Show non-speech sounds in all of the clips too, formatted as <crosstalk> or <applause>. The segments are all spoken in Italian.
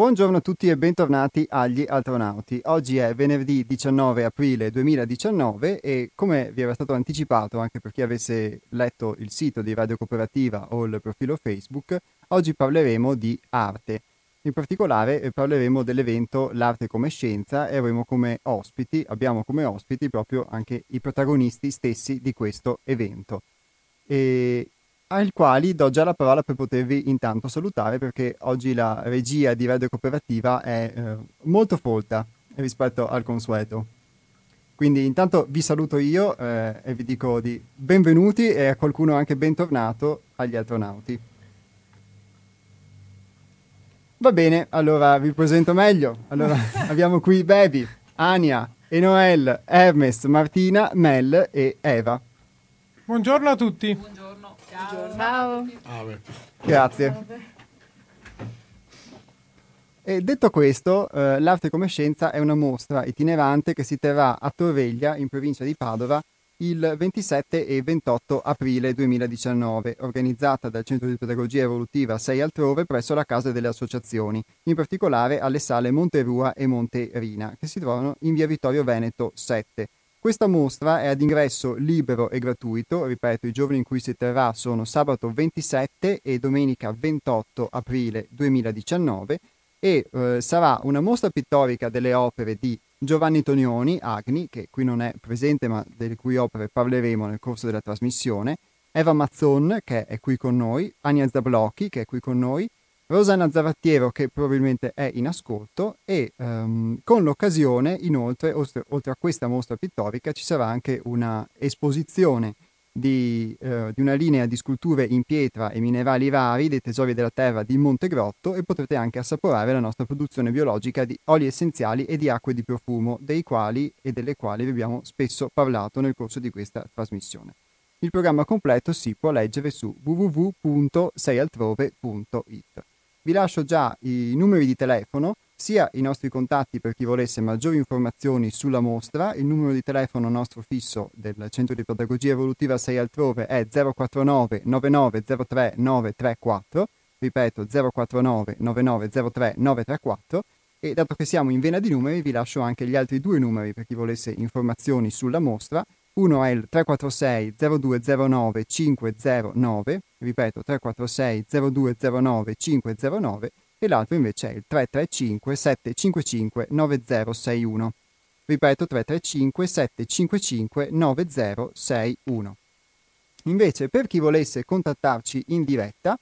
Buongiorno a tutti e bentornati agli Astronauti. Oggi è venerdì 19 aprile 2019 e come vi era stato anticipato anche per chi avesse letto il sito di Radio Cooperativa o il profilo Facebook, oggi parleremo di arte. In particolare eh, parleremo dell'evento L'arte come scienza e avremo come ospiti, abbiamo come ospiti proprio anche i protagonisti stessi di questo evento. E ai quali do già la parola per potervi intanto salutare perché oggi la regia di Radio Cooperativa è eh, molto folta rispetto al consueto. Quindi intanto vi saluto io eh, e vi dico di benvenuti e a qualcuno anche bentornato agli astronauti. Va bene, allora vi presento meglio. Allora <laughs> abbiamo qui Baby, Ania, Enoel, Hermes, Martina, Mel e Eva. Buongiorno a tutti. Buongiorno. Ciao. Ciao. Grazie. E detto questo, eh, l'arte come scienza è una mostra itinerante che si terrà a Torveglia, in provincia di Padova, il 27 e 28 aprile 2019, organizzata dal Centro di Pedagogia Evolutiva 6 altrove presso la Casa delle Associazioni, in particolare alle sale Monterua e Monte Rina, che si trovano in via Vittorio Veneto 7. Questa mostra è ad ingresso libero e gratuito, ripeto, i giorni in cui si terrà sono sabato 27 e domenica 28 aprile 2019 e eh, sarà una mostra pittorica delle opere di Giovanni Tonioni, Agni, che qui non è presente ma delle cui opere parleremo nel corso della trasmissione, Eva Mazzon, che è qui con noi, Ania Zablocchi, che è qui con noi, Rosanna Zavattiero che probabilmente è in ascolto e um, con l'occasione inoltre oltre, oltre, a questa mostra pittorica ci sarà anche una esposizione di, uh, di, una linea di sculture in pietra e minerali rari dei tesori della terra di Montegrotto e potrete anche assaporare la nostra produzione biologica di oli essenziali e di acque di profumo dei quali e delle quali vi abbiamo spesso parlato nel corso di questa trasmissione. Il programma completo si può leggere su www.seialtrove.it. Vi lascio già i numeri di telefono, sia i nostri contatti per chi volesse maggiori informazioni sulla mostra, il numero di telefono nostro fisso del Centro di Pedagogia Evolutiva 6 altrove è 049 9903 934, ripeto 049 9903 934 e dato che siamo in vena di numeri vi lascio anche gli altri due numeri per chi volesse informazioni sulla mostra uno è il 346 0209 509, ripeto 346 0209 509 e l'altro invece è il 335 755 9061. Ripeto 335 755 9061. Invece per chi volesse contattarci in diretta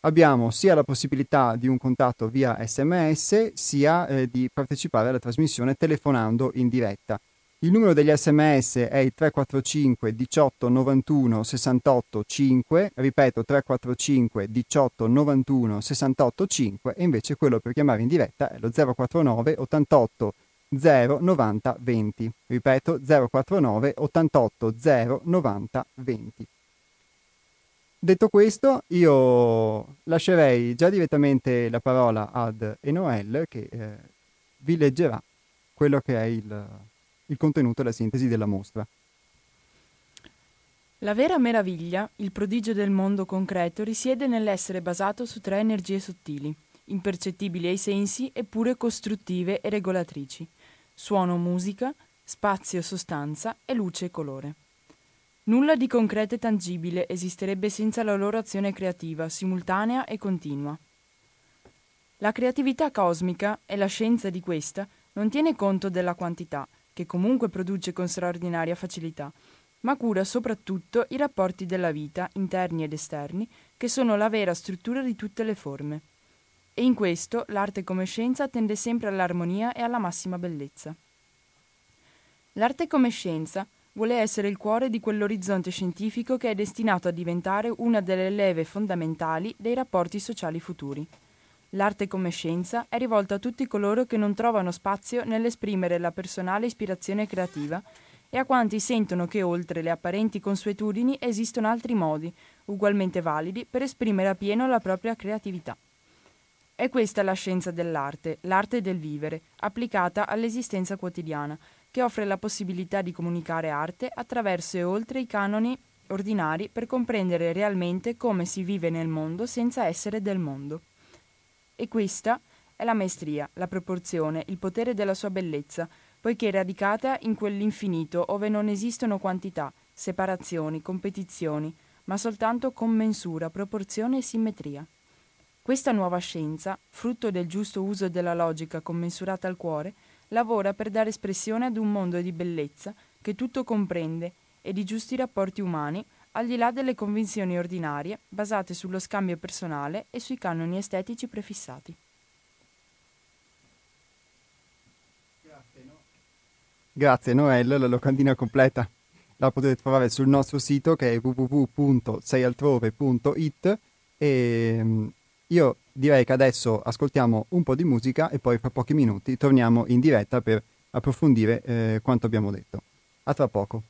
abbiamo sia la possibilità di un contatto via sms sia eh, di partecipare alla trasmissione telefonando in diretta. Il numero degli sms è il 345 18 91 68 5, ripeto 345 18 91 68 5 e invece quello per chiamare in diretta è lo 049 88 0 90 20, ripeto 049 88 0 90 20. Detto questo, io lascerei già direttamente la parola ad Enoel che eh, vi leggerà quello che è il il contenuto e la sintesi della mostra. La vera meraviglia, il prodigio del mondo concreto, risiede nell'essere basato su tre energie sottili, impercettibili ai sensi eppure costruttive e regolatrici: suono, musica, spazio, sostanza e luce e colore. Nulla di concreto e tangibile esisterebbe senza la loro azione creativa, simultanea e continua. La creatività cosmica e la scienza di questa non tiene conto della quantità, che comunque produce con straordinaria facilità, ma cura soprattutto i rapporti della vita, interni ed esterni, che sono la vera struttura di tutte le forme. E in questo l'arte come scienza tende sempre all'armonia e alla massima bellezza. L'arte come scienza vuole essere il cuore di quell'orizzonte scientifico che è destinato a diventare una delle leve fondamentali dei rapporti sociali futuri. L'arte come scienza è rivolta a tutti coloro che non trovano spazio nell'esprimere la personale ispirazione creativa e a quanti sentono che oltre le apparenti consuetudini esistono altri modi, ugualmente validi, per esprimere a pieno la propria creatività. È questa la scienza dell'arte, l'arte del vivere, applicata all'esistenza quotidiana, che offre la possibilità di comunicare arte attraverso e oltre i canoni ordinari per comprendere realmente come si vive nel mondo senza essere del mondo. E questa è la maestria, la proporzione, il potere della sua bellezza, poiché è radicata in quell'infinito ove non esistono quantità, separazioni, competizioni, ma soltanto commensura, proporzione e simmetria. Questa nuova scienza, frutto del giusto uso della logica commensurata al cuore, lavora per dare espressione ad un mondo di bellezza che tutto comprende e di giusti rapporti umani, al di là delle convinzioni ordinarie basate sullo scambio personale e sui canoni estetici prefissati. Grazie Noel, la locandina completa la potete trovare sul nostro sito che è www.seialtrove.it e mm, io direi che adesso ascoltiamo un po' di musica e poi fra pochi minuti torniamo in diretta per approfondire eh, quanto abbiamo detto. A tra poco.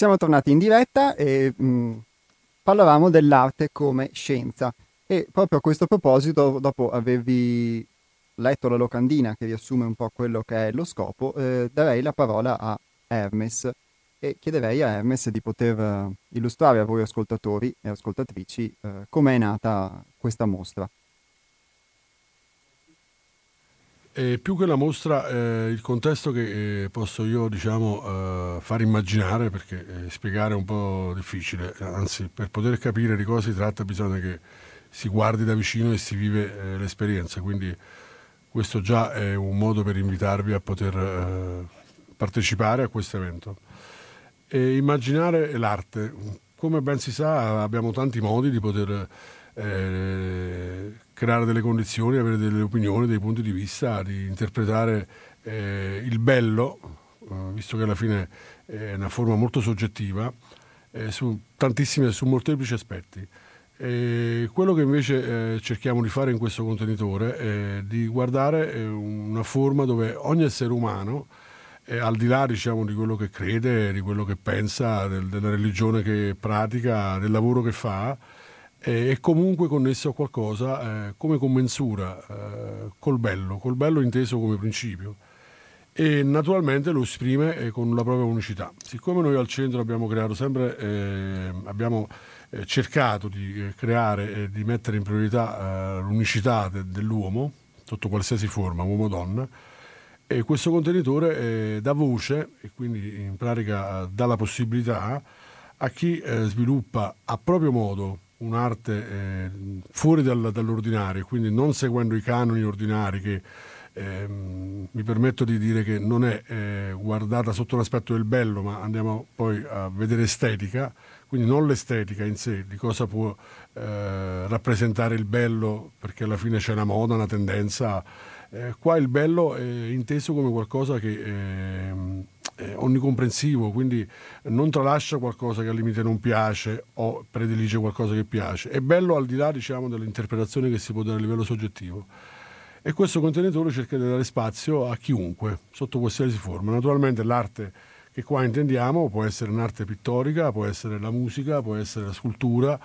Siamo tornati in diretta e mh, mm, parlavamo dell'arte come scienza e proprio a questo proposito, dopo avervi letto la locandina che riassume un po' quello che è lo scopo, eh, darei la parola a Hermes e chiederei a Hermes di poter uh, illustrare a voi ascoltatori e ascoltatrici come è nata questa mostra. E più che la mostra, eh, il contesto che eh, posso io diciamo, eh, far immaginare, perché eh, spiegare è un po' difficile, anzi per poter capire di cosa si tratta bisogna che si guardi da vicino e si vive eh, l'esperienza. Quindi questo già è un modo per invitarvi a poter eh, partecipare a questo evento. E immaginare l'arte. Come ben si sa abbiamo tanti modi di poter eh, creare delle condizioni, avere delle opinioni, dei punti di vista, di interpretare eh, il bello, eh, visto che alla fine è una forma molto soggettiva, eh, su tantissimi, su molteplici aspetti. E quello che invece eh, cerchiamo di fare in questo contenitore è di guardare eh, una forma dove ogni essere umano, eh, al di là diciamo, di quello che crede, di quello che pensa, del, della religione che pratica, del lavoro che fa, è comunque connesso a qualcosa eh, come commensura eh, col bello, col bello inteso come principio e naturalmente lo esprime eh, con la propria unicità. Siccome noi al centro abbiamo creato sempre, eh, abbiamo eh, cercato di eh, creare e di mettere in priorità eh, l'unicità de- dell'uomo, sotto qualsiasi forma, uomo-donna, e questo contenitore dà voce e quindi in pratica dà la possibilità a chi sviluppa a proprio modo un'arte fuori dal, dall'ordinario, quindi non seguendo i canoni ordinari che eh, mi permetto di dire che non è eh, guardata sotto l'aspetto del bello, ma andiamo poi a vedere estetica, quindi non l'estetica in sé, di cosa può eh, rappresentare il bello, perché alla fine c'è una moda, una tendenza. Eh, qua il bello è inteso come qualcosa che è onnicomprensivo, quindi non tralascia qualcosa che al limite non piace o predilige qualcosa che piace. È bello al di là diciamo, dell'interpretazione che si può dare a livello soggettivo e questo contenitore cerca di dare spazio a chiunque, sotto qualsiasi forma. Naturalmente l'arte che qua intendiamo può essere un'arte pittorica, può essere la musica, può essere la scultura,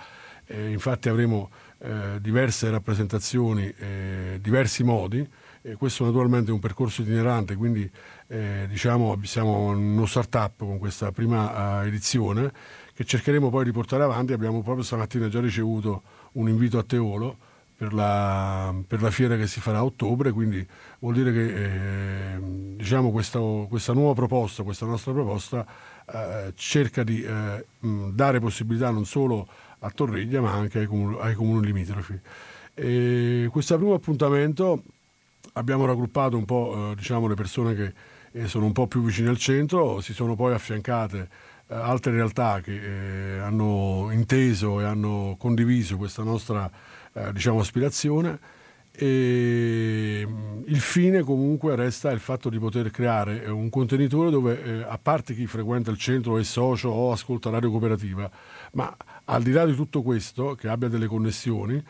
eh, infatti avremo eh, diverse rappresentazioni, eh, diversi modi, e questo naturalmente è un percorso itinerante, quindi eh, diciamo siamo uno start-up con questa prima uh, edizione che cercheremo poi di portare avanti, abbiamo proprio stamattina già ricevuto un invito a Teolo, per la, per la, fiera che si farà a ottobre, quindi vuol dire che eh, diciamo questa, questa, nuova proposta, questa nostra proposta eh, cerca di eh, dare possibilità non solo a Torreglia ma anche ai comuni, ai comuni limitrofi. E questo primo appuntamento abbiamo raggruppato un po' eh, diciamo, le persone che eh, sono un po' più vicine al centro, si sono poi affiancate eh, altre realtà che hanno inteso e hanno condiviso questa nostra eh, diciamo, aspirazione. E mm, il fine comunque resta il fatto di poter creare eh, un contenitore dove eh, a parte chi frequenta il centro è socio o ascolta radio cooperativa ma al di là di tutto questo che abbia delle connessioni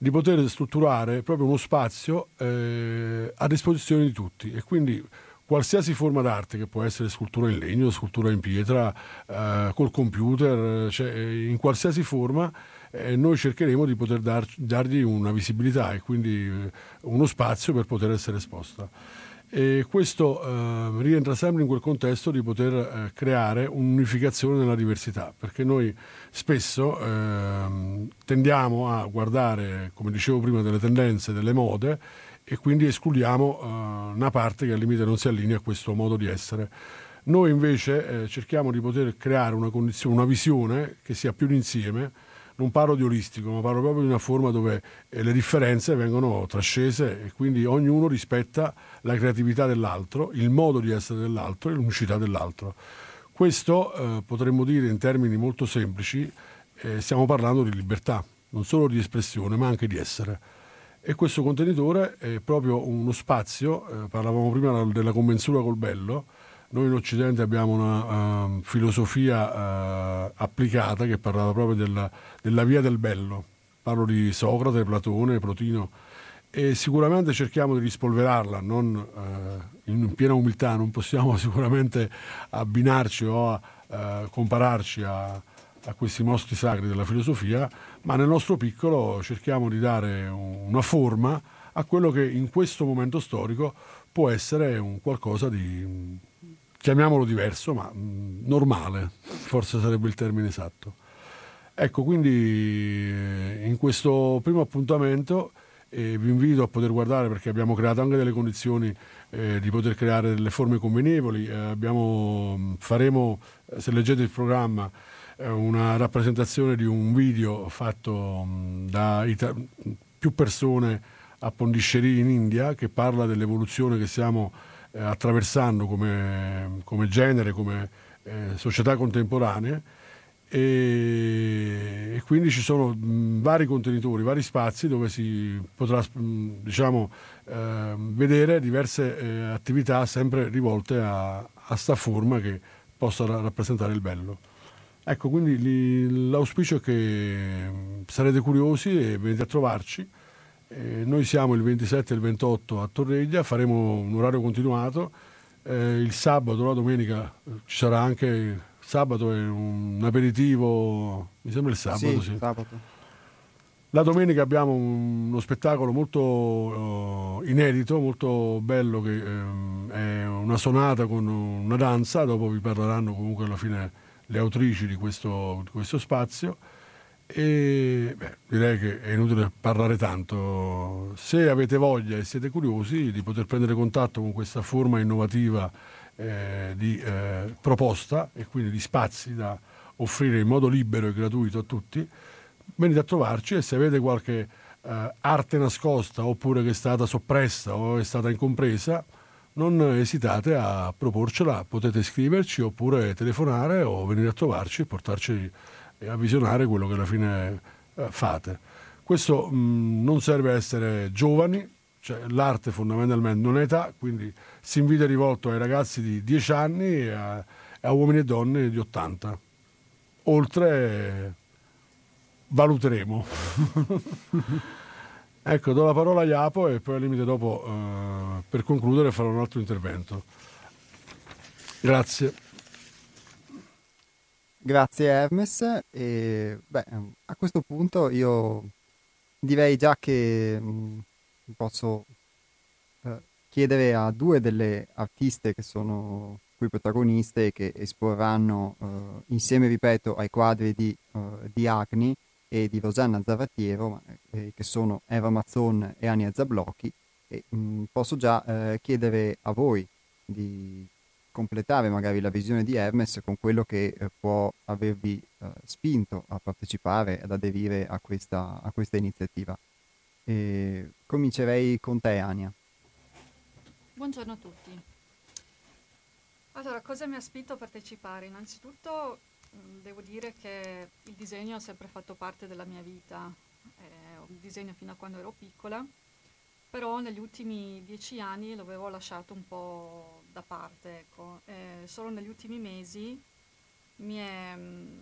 di poter strutturare proprio uno spazio eh, a disposizione di tutti. E quindi qualsiasi forma d'arte che può essere scultura in legno, scultura in pietra, eh, col computer, cioè in qualsiasi forma eh, noi cercheremo di poter dar, dargli una visibilità e quindi eh, uno spazio per poter essere esposta. E questo eh, rientra sempre in quel contesto di poter eh, creare un'unificazione nella diversità, perché noi spesso eh, tendiamo a guardare, come dicevo prima, delle tendenze, delle mode e quindi escludiamo eh, una parte che al limite non si allinea a questo modo di essere. Noi invece eh, cerchiamo di poter creare una, condizione, una visione che sia più d'insieme, non parlo di olistico, ma parlo proprio di una forma dove eh, le differenze vengono trascese e quindi ognuno rispetta la creatività dell'altro, il modo di essere dell'altro e l'unicità dell'altro. Questo eh, potremmo dire in termini molto semplici, eh, stiamo parlando di libertà, non solo di espressione, ma anche di essere. E questo contenitore è proprio uno spazio, eh, parlavamo prima della commensura col bello, noi in Occidente abbiamo una uh, filosofia uh, applicata che parlava proprio della, della, via del bello. Parlo di Socrate, Platone, Plotino e sicuramente cerchiamo di rispolverarla, non uh, in piena umiltà, non possiamo <laughs> sicuramente abbinarci o a, compararci a, a questi mostri sacri della filosofia, ma nel nostro piccolo cerchiamo di dare una forma a quello che in questo momento storico può essere un qualcosa di chiamiamolo diverso, ma mm, normale, forse sarebbe il termine esatto. Ecco, quindi eh, in questo primo appuntamento eh, vi invito a poter guardare perché abbiamo creato anche delle condizioni eh, di poter creare delle forme convenevoli. Eh, abbiamo, mm, faremo, eh, se leggete il programma, una rappresentazione di un video fatto mm, da ita- più persone a Pondicchery in India che parla dell'evoluzione che stiamo eh, attraversando come, come, genere, come eh, società contemporanee e, e, quindi ci sono mh, vari contenitori, vari spazi dove si potrà mh, diciamo, eh, vedere diverse eh, attività sempre rivolte a, a sta forma che possa rappresentare il bello. Ecco, quindi li, l'auspicio è che sarete curiosi e venite a trovarci. Eh, noi siamo il 27 e il 28 a Torreglia, faremo un orario continuato. Eh, il sabato, la domenica ci sarà anche sabato è un aperitivo, mi sembra il sabato. Sì, sì. sabato. La domenica abbiamo uno spettacolo molto uh, inedito, molto bello, che um, è una sonata con una danza, dopo vi parleranno comunque alla fine le autrici di questo, di questo spazio e beh, direi che è inutile parlare tanto. Se avete voglia e siete curiosi di poter prendere contatto con questa forma innovativa eh, di eh, proposta e quindi di spazi da offrire in modo libero e gratuito a tutti, venite a trovarci e se avete qualche eh, arte nascosta oppure che è stata soppressa o è stata incompresa, non esitate a proporcela, potete scriverci oppure telefonare o venire a trovarci e portarci a visionare quello che alla fine eh, fate. Questo mh, non serve a essere giovani, cioè, l'arte fondamentalmente non è età, quindi si invita rivolto ai ragazzi di 10 anni e a, a uomini e donne di 80. Oltre valuteremo. <laughs> Ecco, do la parola a Iapo e poi al limite dopo, eh, per concludere, farò un altro intervento. Grazie. Grazie Hermes. E, beh, a questo punto io direi già che mh, mm, posso eh, chiedere a due delle artiste che sono qui protagoniste e che esporranno eh, insieme, ripeto, ai quadri di, eh, di Agni e di Rosanna Zavattiero, eh, che sono Eva Mazzon e Ania Zablocchi, e mh, mm, posso già eh, chiedere a voi di completare magari la visione di Hermes con quello che eh, può avervi eh, spinto a partecipare, ad aderire a questa, a questa iniziativa. E comincerei con te, Ania. Buongiorno a tutti. Allora, cosa mi ha spinto a partecipare? Innanzitutto devo dire che il disegno ha sempre fatto parte della mia vita, eh, disegno fino a quando ero piccola, però negli ultimi dieci anni l'avevo lasciato un po' da parte, ecco. eh, solo negli ultimi mesi mi è, mm,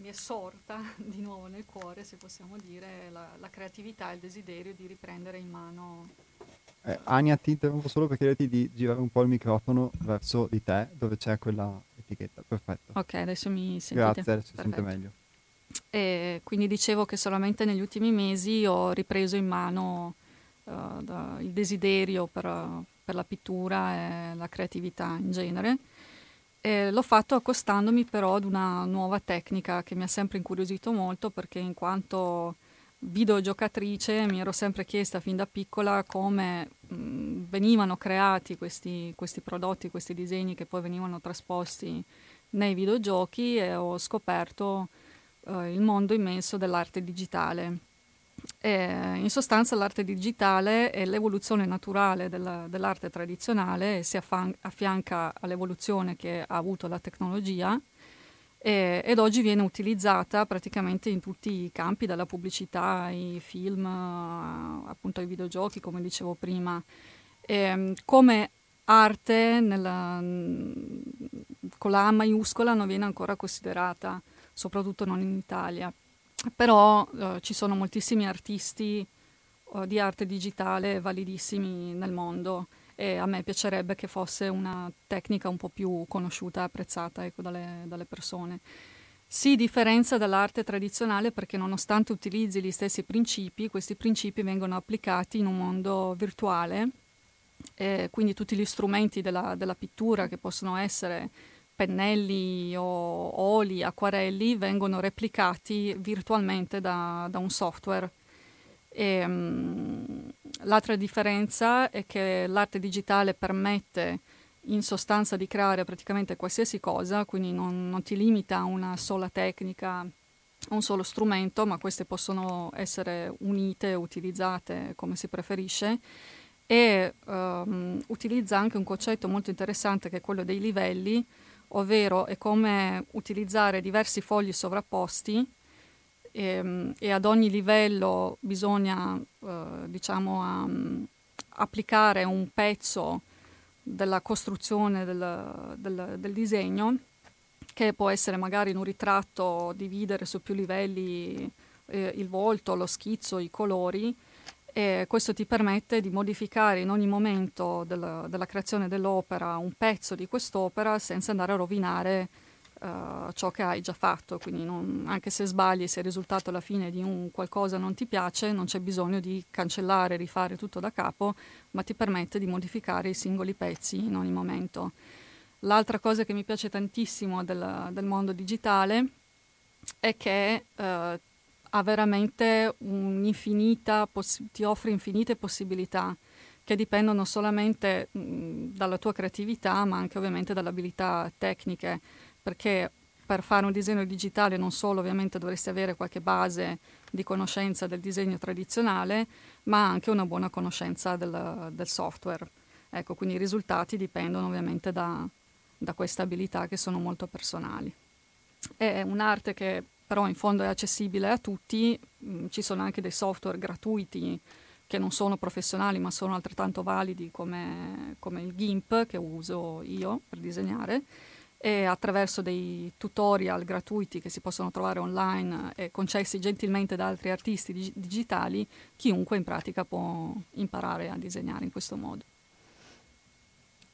mi è, sorta <laughs> di nuovo nel cuore, se possiamo dire, la, la creatività e il desiderio di riprendere in mano eh, Ania, ti interrompo solo per chiederti di girare un po' il microfono verso di te, dove c'è quella etichetta. Perfetto. Ok, adesso mi sentite. Grazie, adesso si sente meglio. E quindi dicevo che solamente negli ultimi mesi ho ripreso in mano uh, da, il desiderio per, per, la pittura e la creatività in genere. E l'ho fatto accostandomi però ad una nuova tecnica che mi ha sempre incuriosito molto perché in quanto videogiocatrice mi ero sempre chiesta fin da piccola come mh, venivano creati questi, questi, prodotti, questi disegni che poi venivano trasposti nei videogiochi e ho scoperto eh, il mondo immenso dell'arte digitale. E, in sostanza l'arte digitale è l'evoluzione naturale della, dell'arte tradizionale e si affianca all'evoluzione che ha avuto la tecnologia e, ed oggi viene utilizzata praticamente in tutti i campi, dalla pubblicità ai film, appunto ai videogiochi, come dicevo prima. E, come arte nella, con la A maiuscola non viene ancora considerata, soprattutto non in Italia. Però eh, ci sono moltissimi artisti eh, di arte digitale validissimi nel mondo e a me piacerebbe che fosse una tecnica un po' più conosciuta e apprezzata ecco, dalle, dalle persone. Si differenzia dall'arte tradizionale perché nonostante utilizzi gli stessi principi, questi principi vengono applicati in un mondo virtuale, eh, quindi tutti gli strumenti della, della, pittura che possono essere pennelli o oli, acquarelli, vengono replicati virtualmente da, da un software. E, um, L'altra differenza è che l'arte digitale permette in sostanza di creare praticamente qualsiasi cosa, quindi non, non ti limita a una sola tecnica un solo strumento, ma queste possono essere unite, utilizzate come si preferisce e um, utilizza anche un concetto molto interessante che è quello dei livelli, ovvero è come utilizzare diversi fogli sovrapposti e, ehm, e ad ogni livello bisogna uh, diciamo, um, applicare un pezzo della costruzione del, del, del disegno che può essere magari in un ritratto dividere su più livelli eh, il volto, lo schizzo, i colori e questo ti permette di modificare in ogni momento del, della creazione dell'opera un pezzo di quest'opera senza andare a rovinare uh, ciò che hai già fatto, quindi non, anche se sbagli, se il risultato alla fine di un qualcosa non ti piace, non c'è bisogno di cancellare, rifare tutto da capo, ma ti permette di modificare i singoli pezzi in ogni momento. L'altra cosa che mi piace tantissimo del, del mondo digitale è che uh, ha veramente un'infinita, poss- ti offre infinite possibilità che dipendono solamente mh, dalla tua creatività, ma anche ovviamente dalle abilità tecniche, perché per fare un disegno digitale non solo ovviamente dovresti avere qualche base di conoscenza del disegno tradizionale, ma anche una buona conoscenza del, del software. Ecco, quindi i risultati dipendono ovviamente da, da queste abilità che sono molto personali. È un'arte che però in fondo è accessibile a tutti, mm, ci sono anche dei software gratuiti che non sono professionali ma sono altrettanto validi come, come il GIMP che uso io per disegnare e attraverso dei tutorial gratuiti che si possono trovare online e concessi gentilmente da altri artisti dig- digitali, chiunque in pratica può imparare a disegnare in questo modo.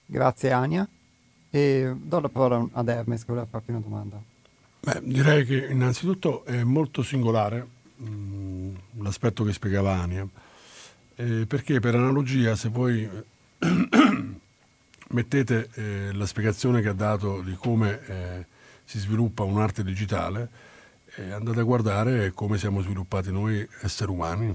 Grazie Ania. E do la parola ad Hermes che voleva farti una domanda. Beh, direi che innanzitutto è molto singolare mh, mm, l'aspetto che spiegava Ania, eh, perché per analogia se voi mettete eh, la spiegazione che ha dato di come eh, si sviluppa un'arte digitale, eh, andate a guardare come siamo sviluppati noi esseri umani,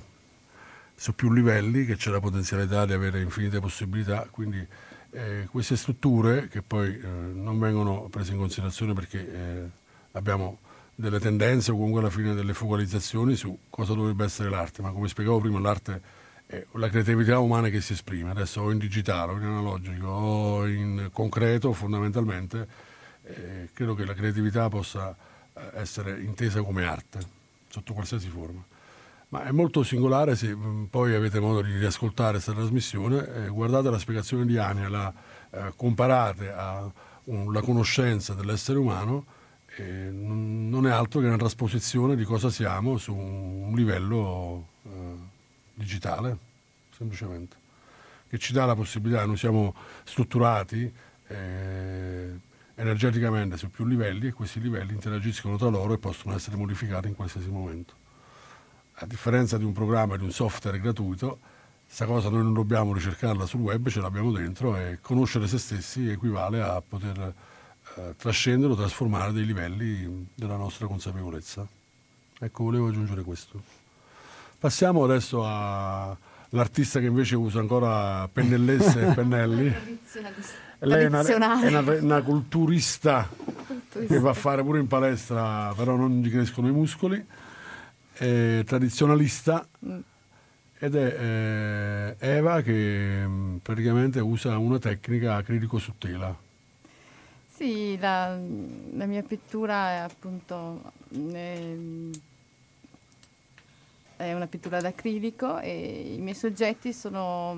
su più livelli, che c'è la potenzialità di avere infinite possibilità, quindi eh, queste strutture che poi eh, non vengono prese in considerazione perché abbiamo delle tendenze o comunque alla fine delle focalizzazioni su cosa dovrebbe essere l'arte, ma come spiegavo prima l'arte è la creatività umana che si esprime, adesso o in digitale o in analogico o in concreto fondamentalmente, eh, credo che la creatività possa eh, essere intesa come arte, sotto qualsiasi forma. Ma è molto singolare se mm, poi avete modo di riascoltare questa trasmissione, eh, guardate la spiegazione di Ania, la eh, comparate alla conoscenza dell'essere umano, eh, non è altro che una trasposizione di cosa siamo su un livello eh, digitale, semplicemente, che ci dà la possibilità, noi siamo strutturati eh, energeticamente su più livelli e questi livelli interagiscono tra loro e possono essere modificati in qualsiasi momento. A differenza di un programma, di un software gratuito, questa cosa noi non dobbiamo ricercarla sul web, ce l'abbiamo dentro e conoscere se stessi equivale a poter eh, trascendere o trasformare dei livelli della nostra consapevolezza. Ecco, volevo aggiungere questo. Passiamo adesso all'artista che invece usa ancora pennellesse e <laughs> pennelli. Lei è una, è una, una culturista, culturista, che va a fare pure in palestra, però non gli crescono i muscoli, è tradizionalista mm. ed è eh, Eva che mm, praticamente usa una tecnica acrilico su tela. Sì, la, la mia pittura è appunto è, è una pittura d'acrilico e i miei soggetti sono,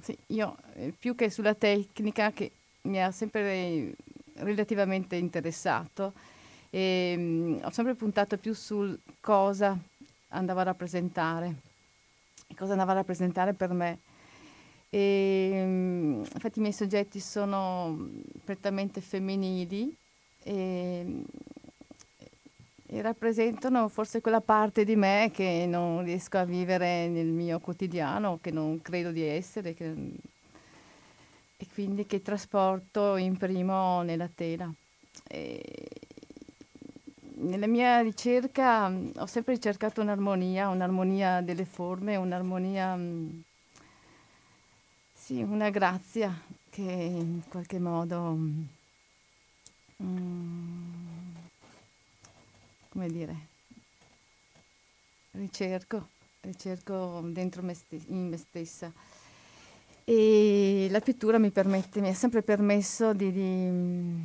sì, io più che sulla tecnica che mi ha sempre relativamente interessato e um, ho sempre puntato più sul cosa andava a rappresentare, cosa andava a rappresentare per me. E, mm, infatti i miei soggetti sono prettamente femminili e, e, rappresentano forse quella parte di me che non riesco a vivere nel mio quotidiano, che non credo di essere che, e quindi che trasporto imprimo nella tela. E, nella mia ricerca mm, ho sempre ricercato un'armonia, un'armonia delle forme, un'armonia mm, sì, una grazia che in qualche modo mm, come dire, ricerco, ricerco dentro me st- in me stessa. E la pittura mi permette, mi ha sempre permesso di, di,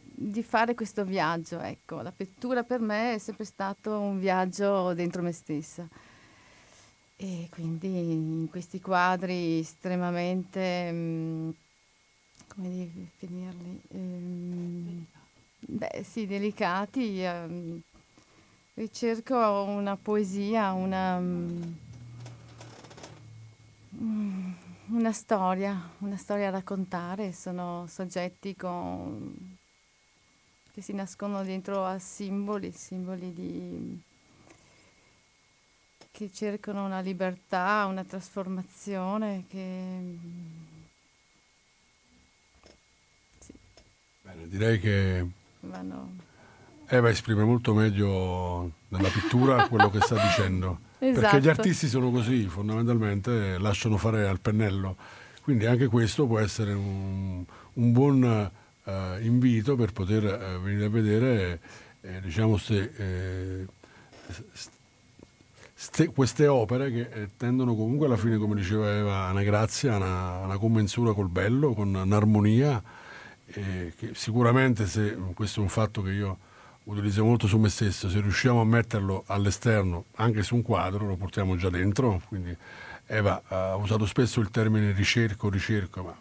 di fare questo viaggio. Ecco, la pittura per me è sempre stato un viaggio dentro me stessa. E quindi in questi quadri estremamente, mh, come definirli? Ehm, beh, sì, delicati. Ehm, ricerco una poesia, una, mh, una storia, una storia da raccontare. Sono soggetti con, che si nascondono dentro a simboli, simboli di che cercano una libertà, una trasformazione, che... Sì. Bene, direi che Vanno... Eva esprime molto meglio nella pittura quello che sta <laughs> dicendo. Esatto. Perché gli artisti sono così, fondamentalmente lasciano fare al pennello. Quindi anche questo può essere un, un buon uh, invito per poter uh, venire a vedere eh, diciamo, se, eh, Ste, queste opere che eh, tendono comunque alla fine, come diceva Eva, a una grazia, a una, una commensura col bello, con un'armonia, eh, che sicuramente se, questo è un fatto che io utilizzo molto su me stesso, se riusciamo a metterlo all'esterno, anche su un quadro, lo portiamo già dentro, quindi Eva ha usato spesso il termine ricerco, ricerco, ma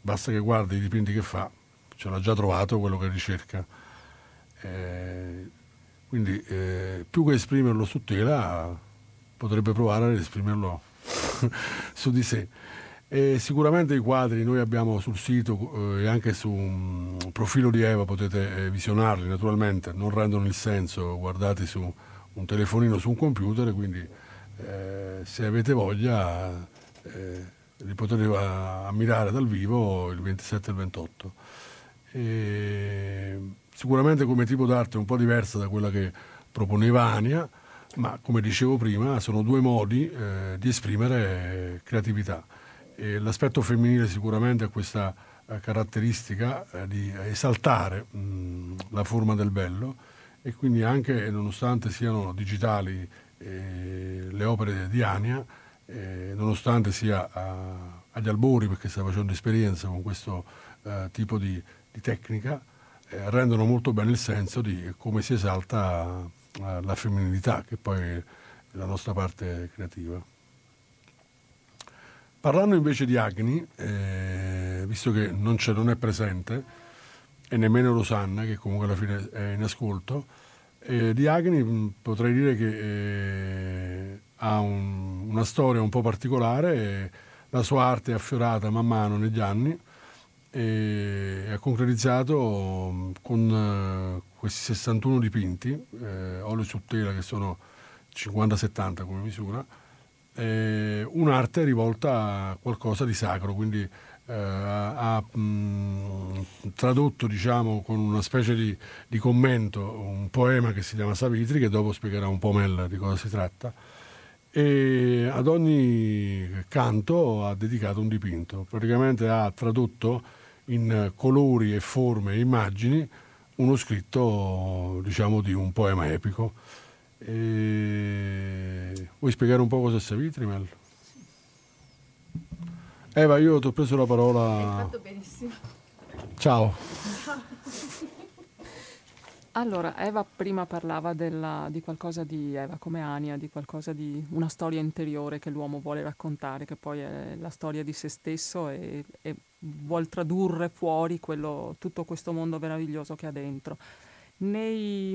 basta che guardi i dipinti che fa, ce l'ha già trovato quello che ricerca. Eh, quindi eh, più che esprimerlo su tela, potrebbe provare ad esprimerlo <laughs> su di sé. E sicuramente i quadri noi abbiamo sul sito eh, e anche su un profilo di Eva potete eh, visionarli naturalmente, non rendono il senso guardati su un telefonino su un computer, quindi eh, se avete voglia eh, li potete ammirare dal vivo il 27 e il 28. E sicuramente come tipo d'arte è un po' diversa da quella che proponeva Ania, ma come dicevo prima sono due modi di esprimere creatività. E l'aspetto femminile sicuramente ha questa eh, caratteristica eh, di esaltare mh, la forma del bello e quindi anche nonostante siano digitali eh, le opere di Ania, eh, nonostante sia a, agli albori perché sta facendo esperienza con questo eh, tipo di, di tecnica, eh, rendono molto bene il senso di come si esalta la femminilità, che poi è la nostra parte creativa. Parlando invece di Agni, eh, visto che non, non, è presente, e nemmeno Rosanna, che comunque alla fine è in ascolto, eh, di Agni mm, potrei dire che eh, ha un, una storia un po' particolare, la sua arte è affiorata man mano negli anni, e ha concretizzato mm, con eh, questi 61 dipinti, eh, olio su tela che sono 50-70 come misura, eh, un'arte rivolta a qualcosa di sacro, quindi eh, ha mh, tradotto diciamo, con una specie di, di, commento un poema che si chiama Savitri, che dopo spiegherà un po' meglio di cosa si tratta, e ad ogni canto ha dedicato un dipinto, praticamente ha tradotto in colori e forme e immagini uno scritto diciamo di un poema epico. E... Vuoi spiegare un po' cosa è Savitri, Mel? Eva, io ti ho preso la parola. Hai fatto benissimo. Ciao. Allora, Eva prima parlava della, di qualcosa di Eva come Ania, di qualcosa di una storia interiore che l'uomo vuole raccontare, che poi è la storia di se stesso e, e vuol tradurre fuori quello, tutto questo mondo meraviglioso che ha dentro. Nei,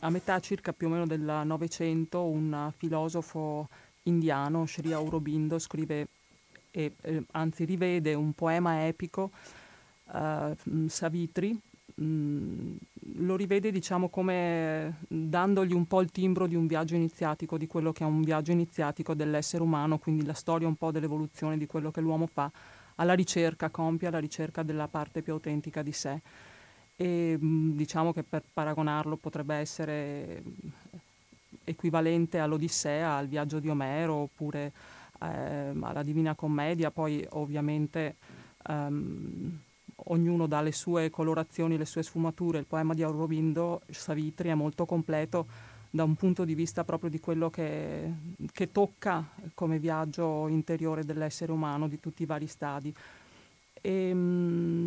a metà circa più o meno del Novecento un filosofo indiano, Sri Aurobindo, scrive, e, eh, anzi rivede un poema epico, uh, Savitri, mh, lo rivede diciamo come dandogli un po' il timbro di un viaggio iniziatico, di quello che è un viaggio iniziatico dell'essere umano, quindi la storia un po' dell'evoluzione di quello che l'uomo fa alla ricerca, compie alla ricerca della parte più autentica di sé. E diciamo che per paragonarlo potrebbe essere equivalente all'Odissea, al viaggio di Omero oppure eh, alla Divina Commedia, poi ovviamente um, ognuno dà le sue colorazioni, le sue sfumature. Il poema di Aurobindo, Savitri, è molto completo da un punto di vista proprio di quello che, che tocca come viaggio interiore dell'essere umano di tutti i vari stadi. E, mh,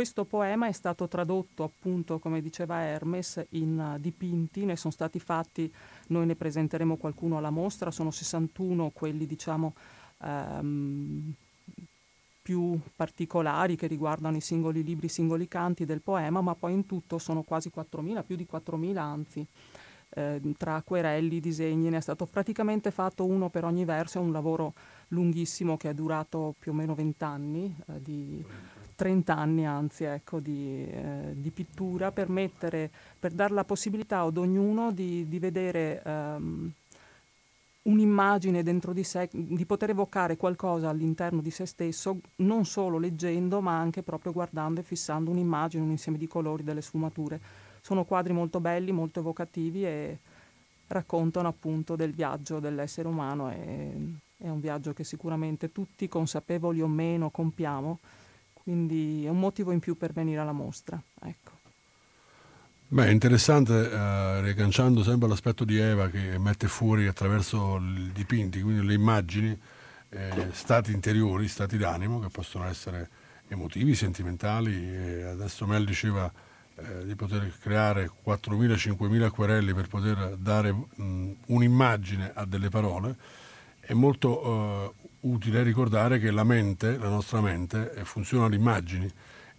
questo poema è stato tradotto appunto, come diceva Hermes, in uh, dipinti, ne sono stati fatti, noi ne presenteremo qualcuno alla mostra, sono 61 quelli diciamo um, più particolari che riguardano i singoli libri, i singoli canti del poema, ma poi in tutto sono quasi 4.000, più di 4.000 anzi. Eh, tra acquerelli, disegni, ne è stato praticamente fatto uno per ogni verso, è un lavoro lunghissimo che è durato più o meno 20 anni, eh, di 30 anni anzi, ecco, di, eh, di, pittura per, mettere, per dare la possibilità ad ognuno di, di vedere ehm, un'immagine dentro di sé, di poter evocare qualcosa all'interno di se stesso, non solo leggendo, ma anche proprio guardando e fissando un'immagine, un insieme di colori, delle sfumature. Sono quadri molto belli, molto evocativi e raccontano appunto del viaggio dell'essere umano. E, è un viaggio che sicuramente tutti, consapevoli o meno, compiamo, quindi è un motivo in più per venire alla mostra. Ecco. Beh, interessante, eh, riagganciando sempre l'aspetto di Eva che mette fuori attraverso i dipinti, quindi le immagini, eh, stati interiori, stati d'animo che possono essere emotivi, sentimentali. Adesso Mel diceva eh, di poter creare 4.000-5.000 acquerelli per poter dare mh, un'immagine a delle parole. È molto eh, utile ricordare che la mente, la nostra mente, eh, funziona alle immagini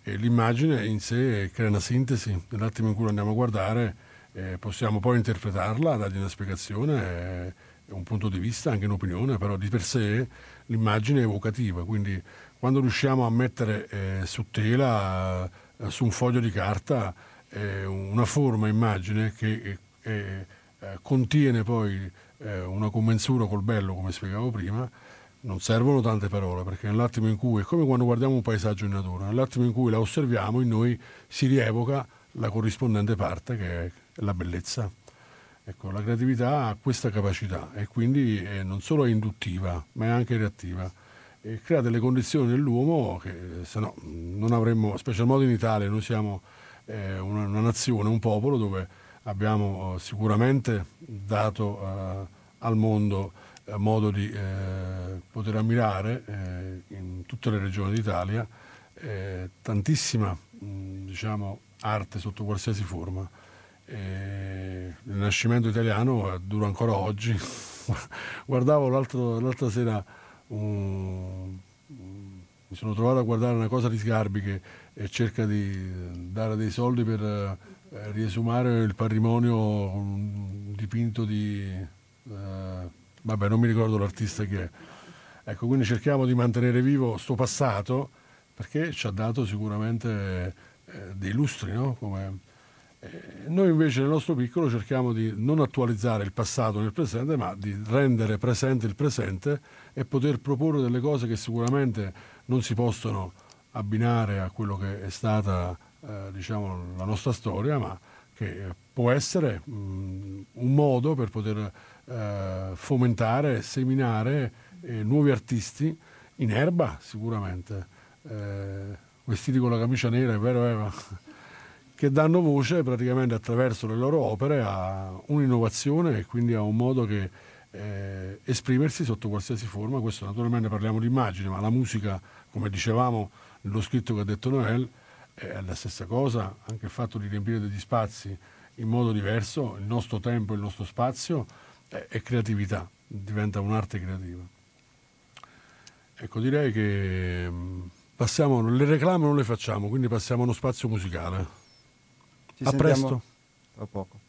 e l'immagine in sé crea una sintesi, nell'attimo in cui andiamo a guardare eh, possiamo poi interpretarla, dargli una spiegazione, eh, un punto di vista, anche un'opinione, però di per sé l'immagine è evocativa, quindi quando riusciamo a mettere eh, su tela, su un foglio di carta, eh, una forma immagine che eh, contiene poi una commensura col bello, come spiegavo prima, non servono tante parole perché nell'attimo in cui, è come quando guardiamo un paesaggio in natura, nell'attimo in cui la osserviamo in noi si rievoca la corrispondente parte che è la bellezza. Ecco, la creatività ha questa capacità e quindi non solo è induttiva ma è anche reattiva e crea delle condizioni nell'uomo che se no non avremmo, specialmente in Italia, noi siamo eh, una, una, nazione, un popolo dove abbiamo eh, sicuramente dato eh, al mondo eh, modo di eh, poter ammirare eh, in tutte le regioni d'Italia tantissima mh, diciamo, arte sotto qualsiasi forma. il Nascimento italiano dura ancora oggi. <laughs> Guardavo l'altra sera, un, mi sono trovato a guardare una cosa di Sgarbi che cerca di dare dei soldi per eh, riesumare il patrimonio dipinto di eh, vabbè non mi ricordo l'artista che è. Ecco, quindi cerchiamo di mantenere vivo questo passato perché ci ha dato sicuramente eh, dei lustri, no? Come, eh, noi invece nel nostro piccolo cerchiamo di non attualizzare il passato nel presente, ma di rendere presente il presente e poter proporre delle cose che sicuramente non si possono abbinare a quello che è stata eh, diciamo, la nostra storia, ma che può essere mh, un modo per poter eh, fomentare, seminare eh, nuovi artisti in erba sicuramente, eh, vestiti con la camicia nera, è vero Eva? <laughs> che danno voce praticamente attraverso le loro opere a un'innovazione e quindi a un modo che eh, esprimersi sotto qualsiasi forma. Questo naturalmente parliamo di immagini, ma la musica, come dicevamo nello scritto che ha detto Noel, è la stessa cosa, anche il fatto di riempire degli spazi in modo diverso, il nostro tempo, il nostro spazio, è, è creatività, diventa un'arte creativa. Ecco, direi che mm, passiamo, le reclame non le facciamo, quindi passiamo a uno spazio musicale. Ci a presto. Tra poco.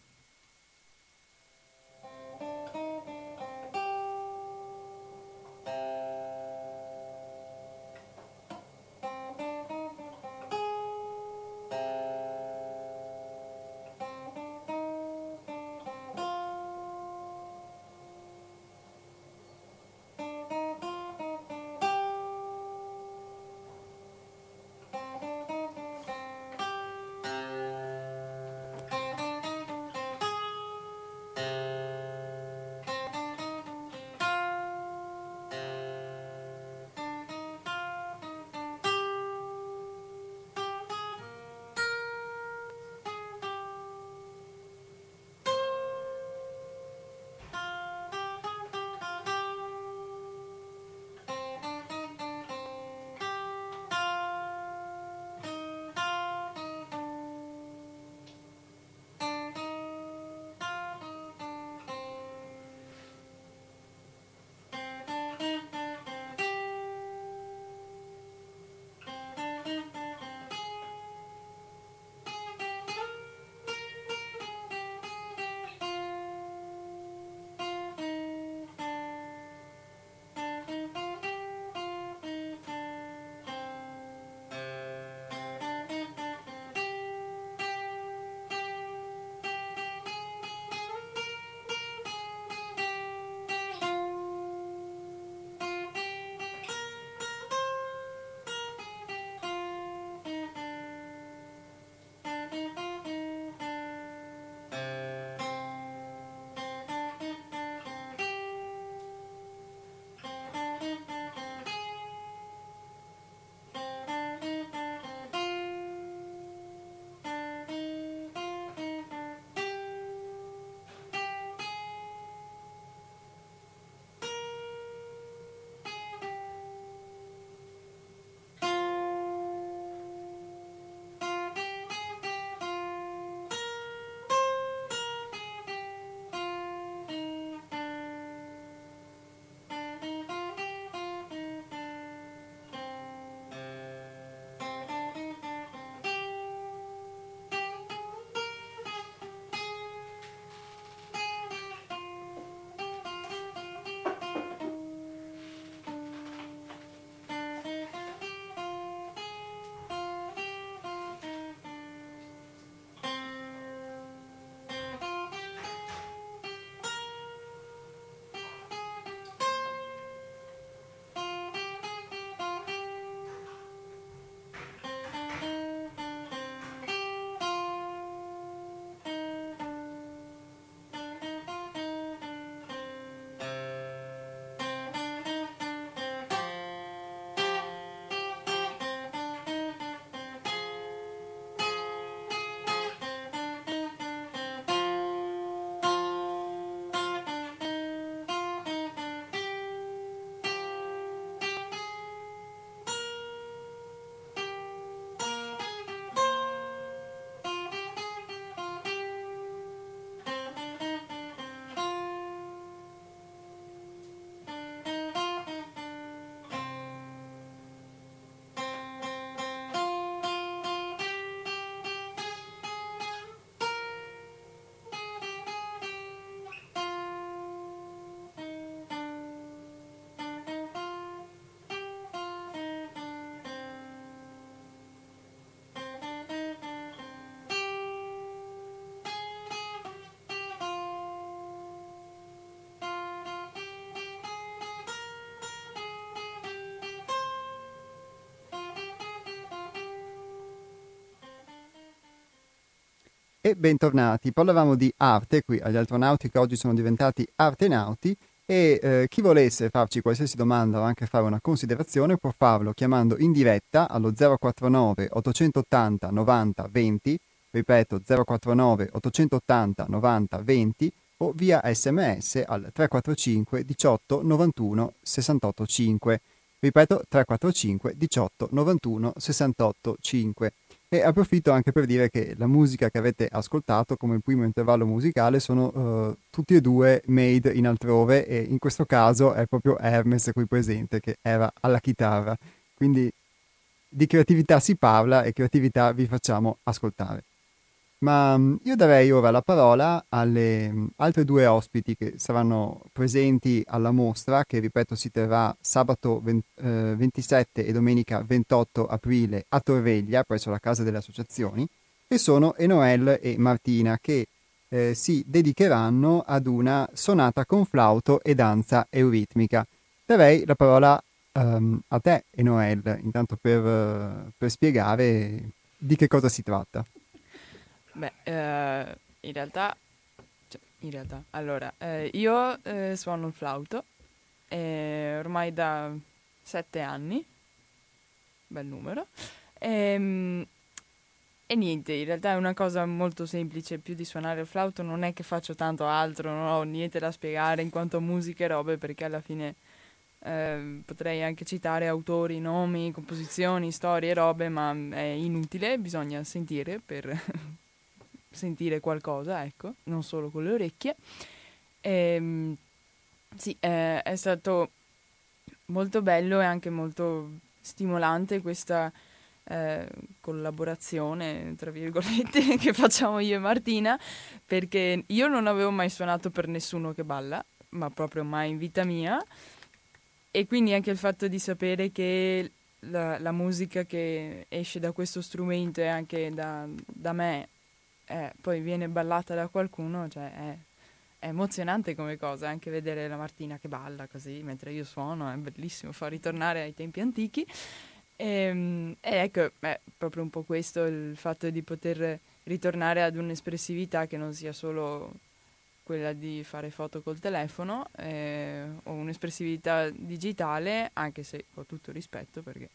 E bentornati. Parlavamo di arte qui agli astronauti che oggi sono diventati artenauti e eh, chi volesse farci qualsiasi domanda o anche fare una considerazione può farlo chiamando in diretta allo 049 880 90 20, ripeto 049 880 90 20 o via sms al 345 18 91 68 5. Ripeto 345 18 91 68 5. E approfitto anche per dire che la musica che avete ascoltato come primo intervallo musicale sono uh, tutti e due made in altrove e in questo caso è proprio Hermes qui presente che era alla chitarra. Quindi di creatività si parla e creatività vi facciamo ascoltare. Ma mm, io darei ora la parola alle mm, altre due ospiti che saranno presenti alla mostra, che ripeto si terrà sabato 20, eh, 27 e domenica 28 aprile a Torveglia, presso la Casa delle Associazioni, e sono Enoel e Martina, che eh, si dedicheranno ad una sonata con flauto e danza euritmica. Darei la parola um, a te, Enoel, intanto per, per spiegare di che cosa si tratta. Beh, eh, in realtà, cioè, in realtà, allora, eh, io eh, suono il flauto ormai da sette anni, bel numero, e, ehm, e, niente, in realtà è una cosa molto semplice, più di suonare il flauto non è che faccio tanto altro, non ho niente da spiegare in quanto a musica e robe, perché alla fine eh, potrei anche citare autori, nomi, composizioni, storie robe, ma è inutile, bisogna sentire per <laughs> sentire qualcosa, ecco, non solo con le orecchie. E, ehm, sì, eh, è stato molto bello e anche molto stimolante questa eh, collaborazione, tra virgolette, <laughs> che facciamo io e Martina, perché io non avevo mai suonato per nessuno che balla, ma proprio mai in vita mia. E quindi anche il fatto di sapere che la, la musica che esce da questo strumento e anche da, da me eh, poi viene ballata da qualcuno, cioè è, è, emozionante come cosa, anche vedere la Martina che balla così mentre io suono, è bellissimo, fa ritornare ai tempi antichi. E, ehm, e ecco, è proprio un po' questo il fatto di poter ritornare ad un'espressività che non sia solo quella di fare foto col telefono eh, o un'espressività digitale, anche se ho tutto rispetto perché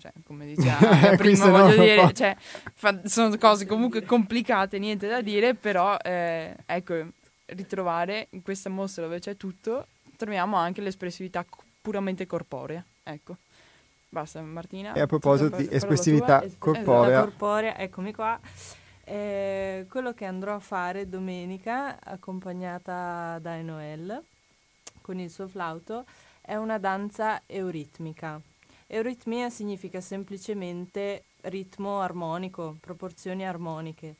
cioè, come diceva <laughs> prima, voglio dire, cioè, fa, sono cose comunque complicate, niente da dire, però eh, ecco, ritrovare in questa mostra dove c'è tutto, troviamo anche l'espressività puramente corporea, ecco. Basta, Martina. E a proposito di espressività tua, corporea. corporea, eccomi qua. Eh, quello che andrò a fare domenica, accompagnata da Enoel, con il suo flauto, è una danza euritmica. Euritmia significa semplicemente ritmo armonico, proporzioni armoniche.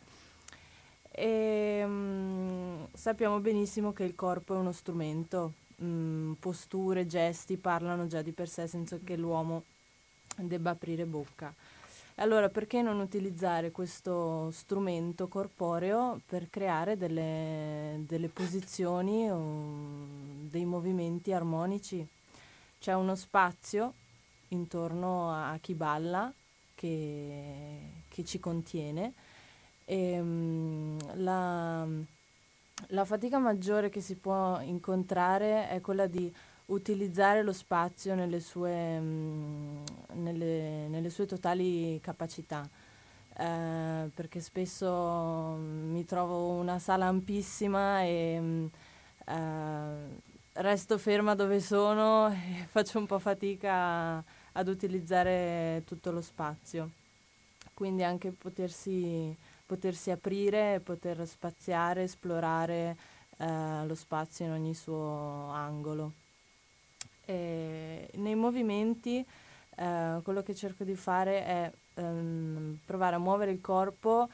E, um, sappiamo benissimo che il corpo è uno strumento, um, posture, gesti parlano già di per sé senza che l'uomo debba aprire bocca. Allora, perché non utilizzare questo strumento corporeo per creare delle, delle posizioni o dei movimenti armonici? C'è uno spazio intorno a chi balla che, che ci contiene. E, um, la, la fatica maggiore che si può incontrare è quella di utilizzare lo spazio nelle sue, mh, nelle, nelle sue totali capacità. Eh, perché spesso mi trovo una sala ampissima e mh, eh, resto ferma dove sono <laughs> e faccio un po' fatica ad utilizzare tutto lo spazio. Quindi anche potersi, potersi aprire, poter spaziare, esplorare eh, lo spazio in ogni suo angolo. E nei movimenti eh, quello che cerco di fare è ehm, provare a muovere il corpo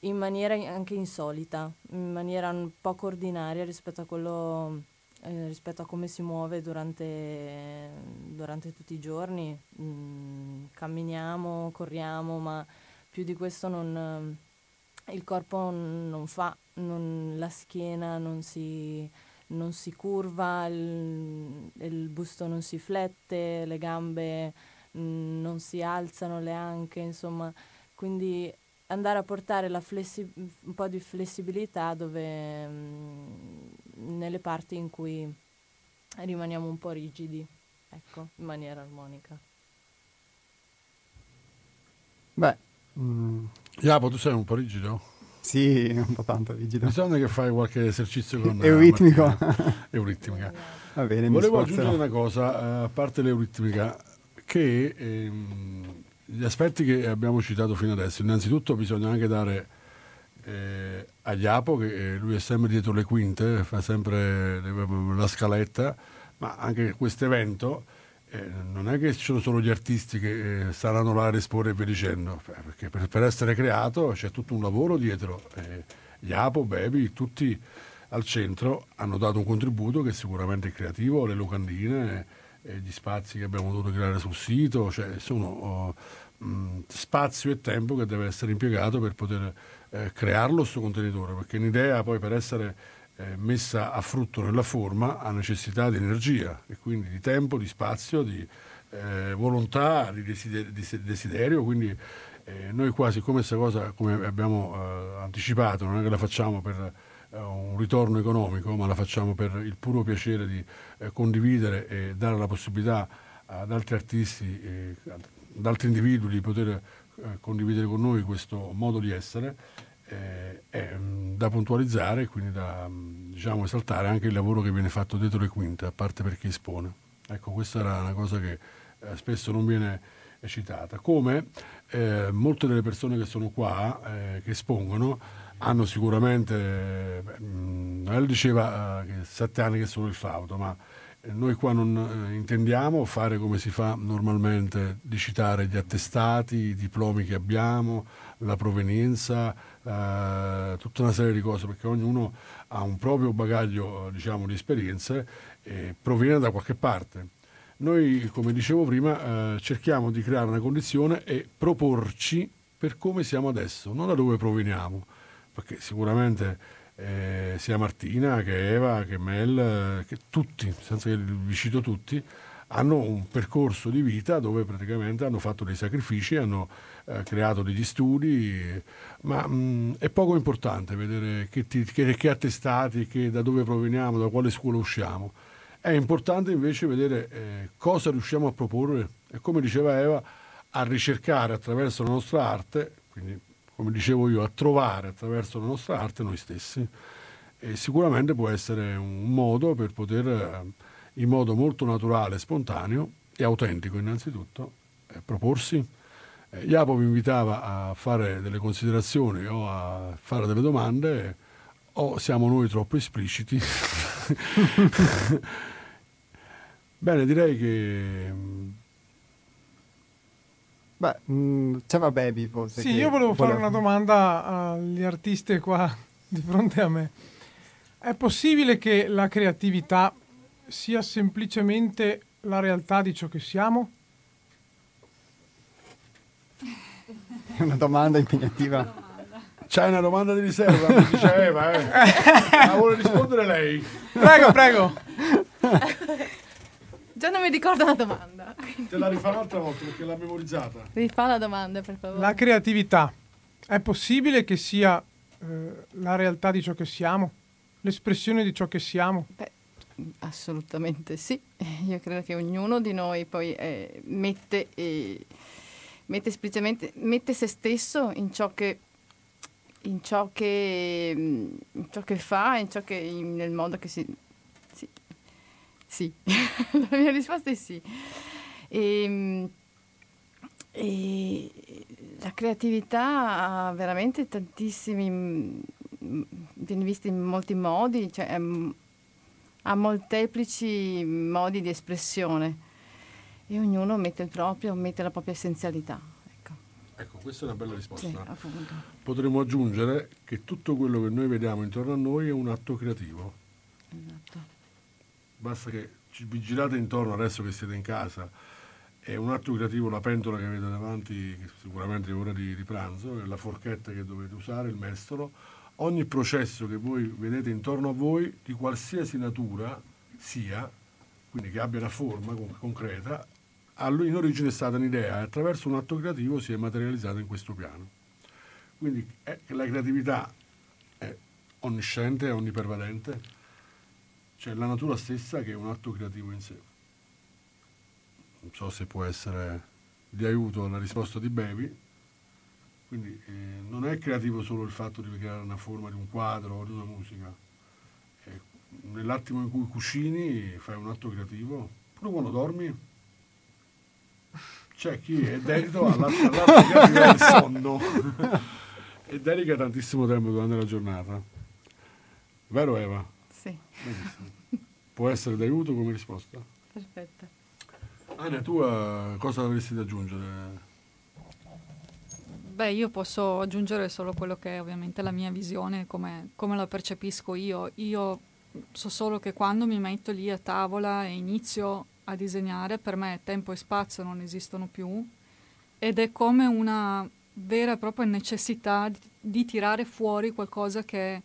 in maniera anche insolita, in maniera poco ordinaria rispetto a quello eh, rispetto a come si muove durante, durante tutti i giorni. Mm, camminiamo, corriamo, ma più di questo non, il corpo non fa, non, la schiena non si, non si curva, il, il, busto non si flette, le gambe mm, non si alzano, le anche, insomma, quindi andare a portare flessi- un po' di flessibilità dove, mh, nelle parti in cui rimaniamo un po' rigidi, ecco, in maniera armonica. Beh, mm, Iapo, tu sei un po' rigido? sì, un po' tanto rigido. Bisogna che fai qualche esercizio con <laughs> Euritmico. Euritmica. Va bene, mi Volevo aggiungere una cosa, eh, a parte l'euritmica, che ehm, gli aspetti che abbiamo citato fino adesso, innanzitutto bisogna anche dare eh, a Iapo, che eh, lui è sempre dietro le quinte, fa sempre la scaletta, ma anche questo evento eh, non è che ci sono solo gli artisti che eh, saranno là a esporre e via dicendo, perché per, per essere creato c'è tutto un lavoro dietro. Eh, Iapo, Bebi, tutti al centro hanno dato un contributo che sicuramente è creativo, le locandine, eh, gli spazi che abbiamo dovuto creare sul sito, cioè sono oh, mh, spazio e tempo che deve essere impiegato per poter eh, crearlo questo contenitore, perché un'idea poi per essere eh, messa a frutto nella forma ha necessità di energia e quindi di tempo, di spazio, di eh, volontà, di desider- di desiderio, quindi eh, noi qua siccome questa cosa come abbiamo eh, anticipato non è che la facciamo per eh, un ritorno economico ma la facciamo per il puro piacere di eh, condividere e dare la possibilità ad altri artisti e ad altri individui di poter eh, condividere con noi questo modo di essere eh, è mm, da puntualizzare e quindi da mm, diciamo, esaltare anche il lavoro che viene fatto dietro le quinte, a parte per chi espone. Ecco, questa era una cosa che eh, spesso non viene citata. Come eh, molte delle persone che sono qua, eh, che espongono, hanno sicuramente, eh, beh, mm, diceva eh, che sette anni che sono il flauto, ma noi qua non eh, intendiamo fare come si fa normalmente, di citare gli attestati, i diplomi che abbiamo, la provenienza, eh, tutta una serie di cose, perché ognuno ha un proprio bagaglio eh, diciamo, di esperienze e proviene da qualche parte. Noi, come dicevo prima, eh, cerchiamo di creare una condizione e proporci per come siamo adesso, non da dove proveniamo, perché sicuramente eh, sia Martina che Eva che Mel, eh, che tutti, senza che vi cito tutti, hanno un percorso di vita dove praticamente hanno fatto dei sacrifici, hanno eh, creato degli studi, ma mh, è poco importante vedere che, ti- che- che attestati, che da dove proveniamo, da quale scuola usciamo. È importante invece vedere eh, cosa riusciamo a proporre e come diceva Eva, a ricercare attraverso la nostra arte, quindi come dicevo io, a trovare attraverso la nostra arte noi stessi. E sicuramente può essere un modo per poter, eh, in modo molto naturale, spontaneo e autentico innanzitutto, eh, proporsi. Eh, Iapo mi invitava a fare delle considerazioni o a fare delle domande o siamo noi troppo espliciti. <laughs> <laughs> Bene, direi che mm, Beh, mm, c'era Baby forse. Sì, che io volevo fare voleva- una domanda agli artisti qua di fronte a me. È possibile che la creatività sia semplicemente la realtà di ciò che siamo? <laughs> È una domanda impegnativa. c'hai una domanda di riserva, mi dice Eva, eh? <laughs> Ma vuole rispondere lei? Prego, prego. <laughs> Già non mi ricordo la domanda. <laughs> Te la rifà un'altra volta perché l'ha memorizzata. Rifà la domanda, per favore. La creatività è possibile che sia eh, la realtà di ciò che siamo? L'espressione di ciò che siamo? Assolutamente sì. Io credo che ognuno di noi poi eh, mette, eh, mette esplicitamente mette se stesso in ciò che in ciò che, in ciò che fa, in ciò che in- nel modo che si. Sì. <laughs> La mia risposta è sì. E, e la creatività ha veramente tantissimi mm, viene vista in molti modi, cioè mm, ha molteplici modi di espressione e ognuno mette il proprio, mette la propria essenzialità. Ecco, Ecco, questa è una bella risposta. sì. Potremmo aggiungere che tutto quello che noi vediamo intorno a noi è un atto creativo. Basta che ci vigilate intorno adesso che siete in casa. È un atto creativo la pentola che avete davanti, sicuramente è ora di, di pranzo, la forchetta che dovete usare, il mestolo. Ogni processo che voi vedete intorno a voi, di qualsiasi natura sia, quindi che abbia una forma con- concreta, in origine è stata un'idea e attraverso un atto creativo si è materializzata in questo piano. Quindi che la creatività è onnisciente, è onnipervadente, cioè la natura stessa che è un atto creativo in sé. Non so se può essere di aiuto alla risposta di Baby, quindi eh, non è creativo solo il fatto di creare una forma di un quadro o di una musica. Eh, nell'attimo in cui cucini fai un atto creativo, pure quando dormi. C'è chi è dedito all'atto, all'atto creativo del sonno <laughs> e dedica tantissimo tempo durante la giornata. Vero Eva? Sì. Benissimo. Può essere d'aiuto come risposta? Perfetto. Ania, tu uh, cosa avresti da aggiungere? Beh, io posso aggiungere solo quello che è ovviamente la mia visione, come, come la percepisco io. Io so solo che quando mi metto lì a tavola e inizio a disegnare, per me tempo e spazio non esistono più ed è come una vera e propria necessità di, di tirare fuori qualcosa che,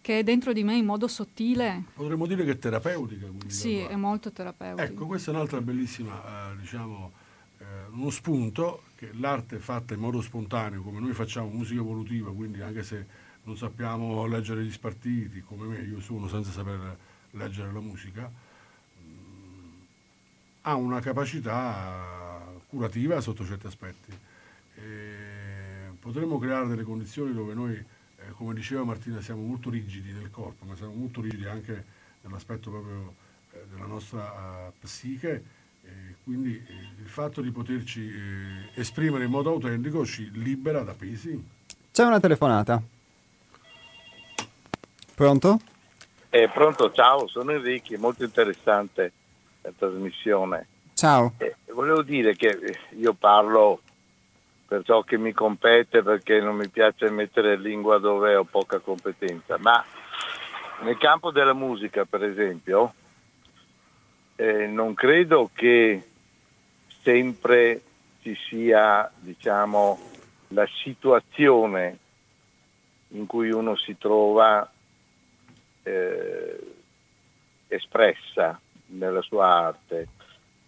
che, è dentro di me in modo sottile. Potremmo dire che è terapeutica. Sì, è molto terapeutica. Ecco, questa è un'altra bellissima, eh, diciamo, eh, uno spunto che l'arte fatta in modo spontaneo, come noi facciamo musica evolutiva, quindi anche se non sappiamo leggere gli spartiti, come me, io sono senza saper leggere la musica, mh, mm, ha una capacità curativa sotto certi aspetti. E potremmo creare delle condizioni dove noi, come diceva Martina, siamo molto rigidi nel corpo, ma siamo molto rigidi anche nell'aspetto proprio eh, della nostra uh, psiche eh, quindi eh, il fatto di poterci eh, esprimere in modo autentico ci libera da pesi. C'è una telefonata. Pronto? Eh, pronto, ciao, sono Enrico, molto interessante la trasmissione. Ciao. Eh, volevo dire che eh, io parlo per ciò che mi compete perché non mi piace mettere lingua dove ho poca competenza, ma nel campo della musica, per esempio, eh, non credo che sempre ci sia diciamo, la situazione in cui uno si trova eh, espressa nella sua arte.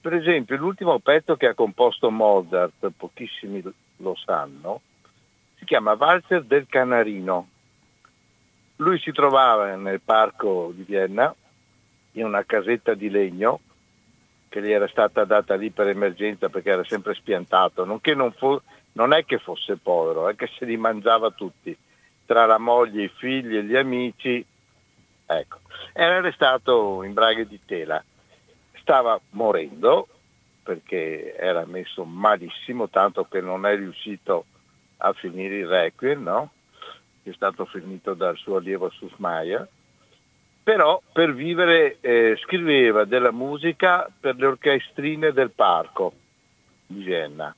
Per esempio, l'ultimo pezzo che ha composto Mozart, pochissimi lo sanno, si chiama Walzer del Canarino. Lui si trovava nel parco di Vienna in una casetta di legno che gli era stata data lì per emergenza perché era sempre spiantato, non, non, fu, non è che fosse povero, è che se li mangiava tutti, tra la moglie, i figli e gli amici, ecco, era restato in braghe di tela, stava morendo perché era messo malissimo, tanto che non è riuscito a finire il requiem, no? è stato finito dal suo allievo Susmaia, però per vivere eh, scriveva della musica per le orchestrine del parco di Vienna.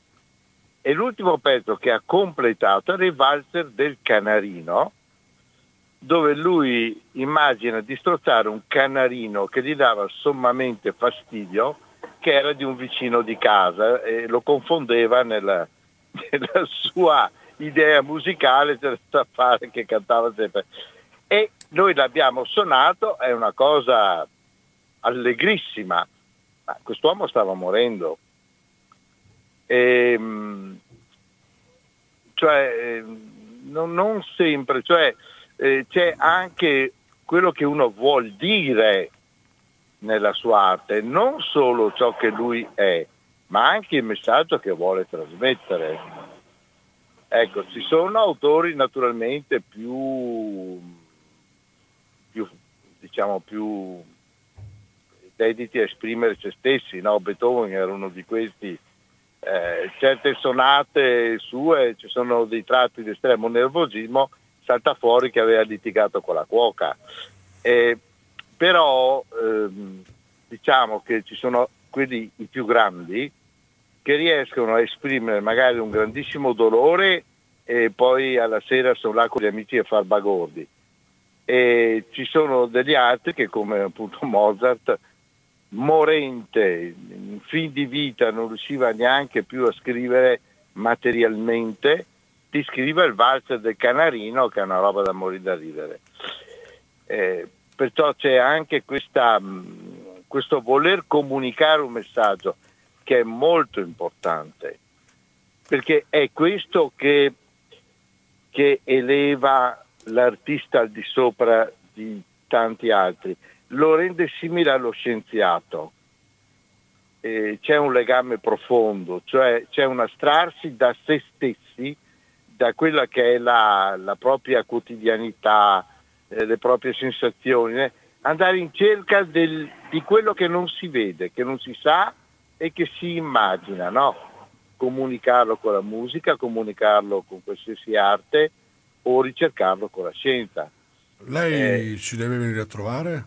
E l'ultimo pezzo che ha completato era il valzer del canarino, dove lui immagina di strozzare un canarino che gli dava sommamente fastidio, che era di un vicino di casa e lo confondeva nella, <laughs> nella sua idea musicale, c'era da fare che cantava sempre. E noi l'abbiamo suonato, è una cosa allegrissima, ma quest'uomo stava morendo. E, ehm, cioè, ehm, non, non, sempre, cioè, eh, c'è anche quello che uno vuol dire nella sua arte, non solo ciò che lui è, ma anche il messaggio che vuole trasmettere. Ecco, ci sono autori naturalmente più più, diciamo, più dediti a esprimere se stessi, no? Beethoven era uno di questi, eh, certe sonate sue, ci sono dei tratti di estremo nervosismo, salta fuori che aveva litigato con la cuoca. Eh, però ehm, diciamo che ci sono quelli i più grandi che riescono a esprimere magari un grandissimo dolore e poi alla sera sono là con gli amici a far bagordi. E ci sono degli altri che come appunto <laughs> Mozart morente in fin di vita non riusciva neanche più a scrivere materialmente ti scrive il valzer del canarino che è una roba da morire da ridere. Eh, perciò c'è anche questa, questo voler comunicare un messaggio che è molto importante perché è questo che che eleva l'artista al di sopra di tanti altri, lo rende simile allo scienziato. Eh, c'è un legame profondo, cioè c'è un astrarsi da se stessi, da quella che è la, la propria quotidianità, eh, le proprie sensazioni, eh, andare in cerca del, di quello che non si vede, che non si sa e che si immagina, no? comunicarlo con la musica, comunicarlo con qualsiasi arte o ricercarlo con la scienza. Lei eh, ci deve venire a trovare?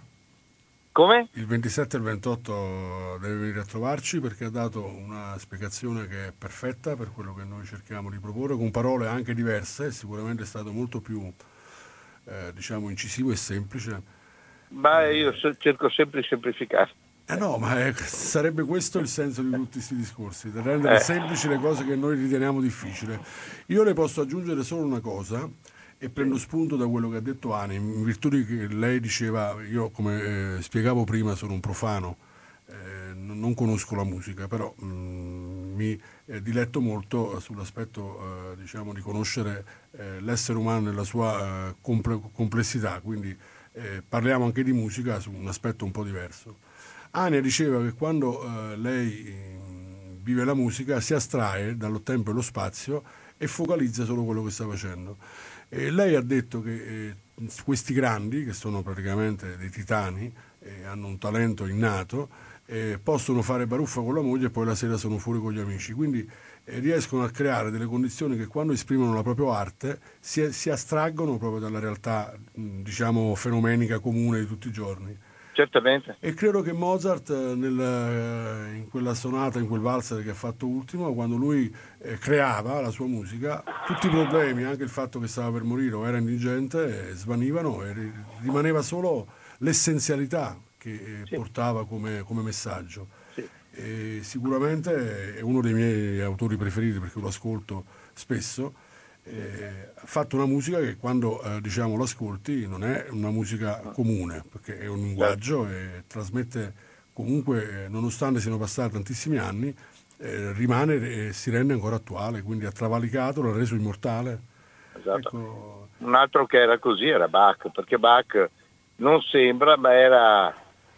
Come? Il 27 e il 28 deve venire a trovarci perché ha dato una spiegazione che è perfetta per quello che noi cerchiamo di proporre, con parole anche diverse, sicuramente è stato molto più eh, diciamo incisivo e semplice. Ma io cerco sempre di semplificare. Eh no, ma è, sarebbe questo il senso di tutti questi discorsi, di rendere eh. semplici le cose che noi riteniamo difficili. Io le posso aggiungere solo una cosa e prendo spunto da quello che ha detto Ani, in virtù di che lei diceva, io come eh, spiegavo prima sono un profano, eh, non conosco la musica, però mh, mm, mi eh, diletto molto sull'aspetto eh, diciamo, di conoscere eh, l'essere umano nella sua eh, comple- complessità, quindi parliamo anche di musica su un aspetto un po' diverso. Ania diceva che quando eh, lei mm, vive la musica si astrae dallo tempo e lo spazio e focalizza solo quello che sta facendo. E lei ha detto che eh, questi grandi, che sono praticamente dei titani, eh, hanno un talento innato, eh, possono fare baruffa con la moglie e poi la sera sono fuori con gli amici. Quindi eh, riescono a creare delle condizioni che quando esprimono la propria arte si, si astraggono proprio dalla realtà, mm, diciamo, fenomenica comune di tutti i giorni. Certamente. E credo che Mozart eh, nel, eh, in quella sonata, in quel valzer che ha fatto ultimo, quando lui eh, creava la sua musica, tutti i problemi, anche il fatto che stava per morire o era indigente, eh, svanivano e rimaneva solo l'essenzialità che eh, sì. portava come, come messaggio. Sì. sicuramente è uno dei miei autori preferiti perché lo ascolto spesso eh, ha fatto una musica che quando eh, diciamo l'ascolti non è una musica comune, perché è un linguaggio e trasmette comunque, eh, nonostante siano passati tantissimi anni, eh, rimane e si rende ancora attuale, quindi ha travalicato, l'ha reso immortale. Esatto. Ecco... Un altro che era così era Bach, perché Bach non sembra, ma era,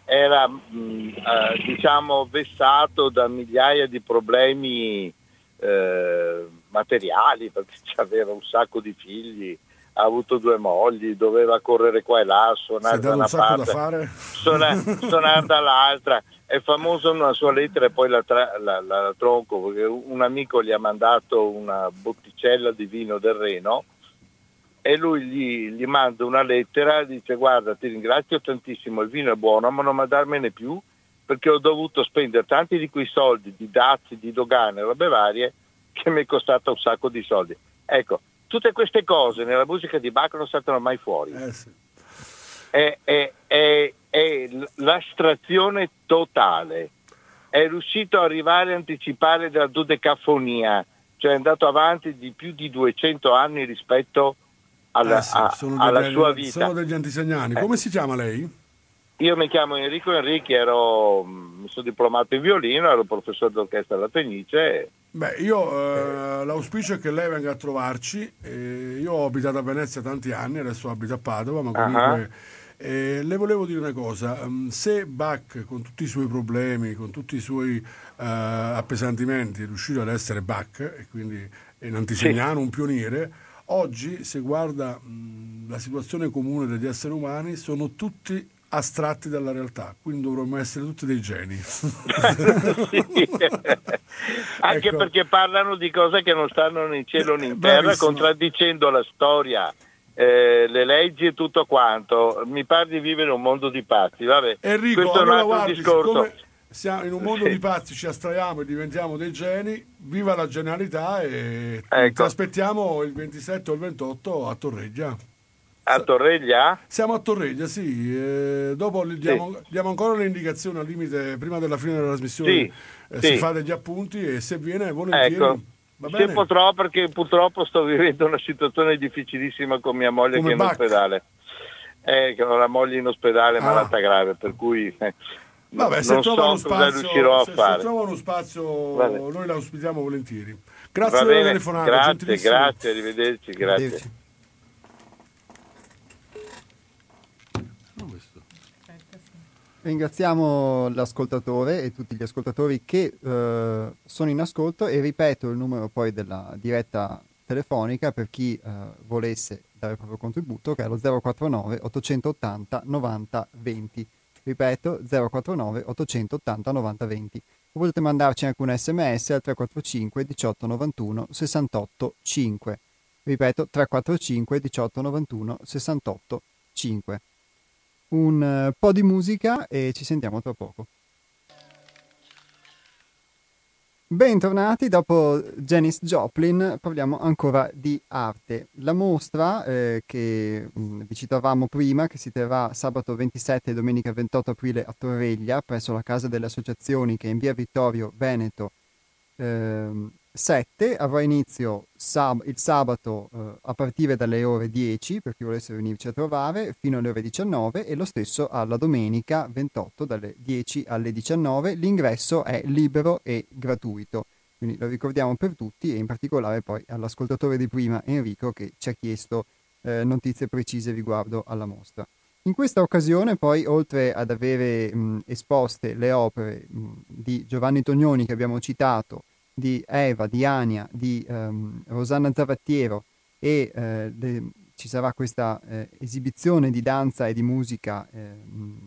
era mh, mm, eh, diciamo vessato da migliaia di problemi eh, materiali perché <laughs> aveva un sacco di figli, ha avuto due mogli, doveva correre qua e là, suonare da una parte, suonare, <laughs> suonare dall'altra. È famosa una sua lettera e poi la, tra, la, la, la, tronco perché un amico gli ha mandato una botticella di vino del Reno e lui gli, gli manda una lettera dice guarda ti ringrazio tantissimo, il vino è buono ma non mandarmene più perché ho dovuto spendere tanti di quei soldi di dazi, di dogane, robe varie che mi è costata un sacco di soldi. Ecco, tutte queste cose nella musica di Bach non saltano mai fuori. Eh sì. è, è, è, è, l'astrazione totale. È riuscito ad arrivare a anticipare la dodecafonia, cioè è andato avanti di più di 200 anni rispetto alla, eh sì, a, alla degli, sua vita. Sono degli antisegnani. Come si chiama lei? Io mi chiamo Enrico Enrichi, ero, mi sono diplomato in violino, ero professore d'orchestra alla Fenice. Beh, io eh, l'auspicio è che lei venga a trovarci. Eh, io ho abitato a Venezia tanti anni, adesso abito a Padova, ma comunque... Uh-huh. Eh, le volevo dire una cosa, um, se Bach con tutti i suoi problemi, con tutti i suoi uh, appesantimenti è riuscito ad essere Bach e quindi è un antisegnano, sì. un pioniere, oggi se guarda mh, la situazione comune degli esseri umani sono tutti astratti dalla realtà, quindi dovremmo essere tutti dei geni. <laughs> Anche ecco. perché parlano di cose che non stanno né in cielo né in terra, Bravissimo. contraddicendo la storia, eh, le leggi e tutto quanto. Mi pare di vivere un mondo di pazzi. Vabbè, Enrico, questo allora, è un altro guardi, discorso. Siamo in un mondo sì. di pazzi, ci astraiamo e diventiamo dei geni. Viva la genialità e ecco. ti aspettiamo il 27 o il 28 a Torreggia. A Torreglia? Siamo a Torreglia, sì. Eh, dopo diamo, sì. diamo, ancora le indicazioni al limite, prima della fine della trasmissione sì. Eh, si fa degli appunti e se viene volentieri... Ecco. Se potrò, perché purtroppo sto vivendo una situazione difficilissima con mia moglie Come che è in Bach. ospedale. Eh, che ho la moglie in ospedale ah. malata grave, per cui... Vabbè, se, trova, so spazio, se, se trova uno spazio, Vabbè. noi la ospitiamo volentieri. Grazie per la telefonata. Grazie, grazie, arrivederci, grazie. Arrivederci. Ringraziamo l'ascoltatore e tutti gli ascoltatori che eh, sono in ascolto e ripeto il numero poi della diretta telefonica per chi eh, volesse dare il proprio contributo che è lo 049 880 90 20. Ripeto 049 880 90 20. O potete mandarci anche un sms al 345 18 91 68 5. Ripeto 345 18 91 68 5 un eh, po' di musica e ci sentiamo tra poco. Bentornati, dopo Janis Joplin parliamo ancora di arte. La mostra eh, che mm, vi citavamo prima, che si terrà sabato 27 e domenica 28 aprile a Torreglia, presso la Casa delle Associazioni che è in via Vittorio Veneto eh, 7 avrà inizio sab- il sabato eh, a partire dalle ore 10 per chi volesse venirci a trovare fino alle ore 19 e lo stesso alla domenica 28 dalle 10 alle 19 l'ingresso è libero e gratuito. Quindi lo ricordiamo per tutti e in particolare poi all'ascoltatore di prima Enrico che ci ha chiesto eh, notizie precise riguardo alla mostra. In questa occasione poi oltre ad avere mh, esposte le opere mh, di Giovanni Tognoni che abbiamo citato di Eva, di Ania, di um, Rosanna Zavattiero e eh, le, ci sarà questa eh, esibizione di danza e di musica eh,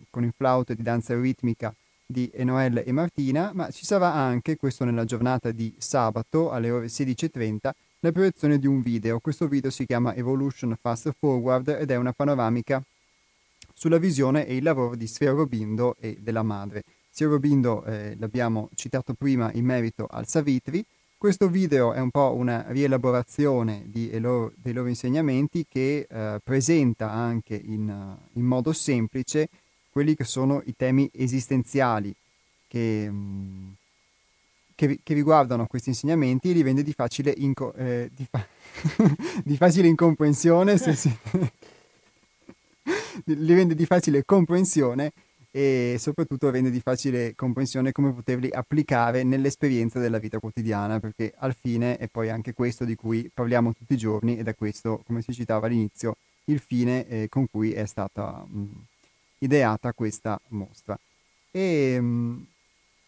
con il flauto e di danza ritmica di Enoelle e Martina, ma ci sarà anche, questo nella giornata di sabato alle ore 16.30, la proiezione di un video. Questo video si chiama Evolution Fast Forward ed è una panoramica sulla visione e il lavoro di Sfera Robindo e della madre. Sia Robindo eh, l'abbiamo citato prima in merito al Savitri. Questo video è un po' una rielaborazione di, loro, dei loro insegnamenti che eh, presenta anche in, uh, in, modo semplice quelli che sono i temi esistenziali che, mh, che, che riguardano questi insegnamenti e li rende di facile, inco- eh, di fa- <laughs> di facile incomprensione se si <laughs> li rende di facile comprensione e soprattutto rende di facile comprensione come poterli applicare nell'esperienza della vita quotidiana, perché al fine è poi anche questo di cui parliamo tutti i giorni ed è questo, come si citava all'inizio, il fine eh, con cui è stata mh, ideata questa mostra. E mh,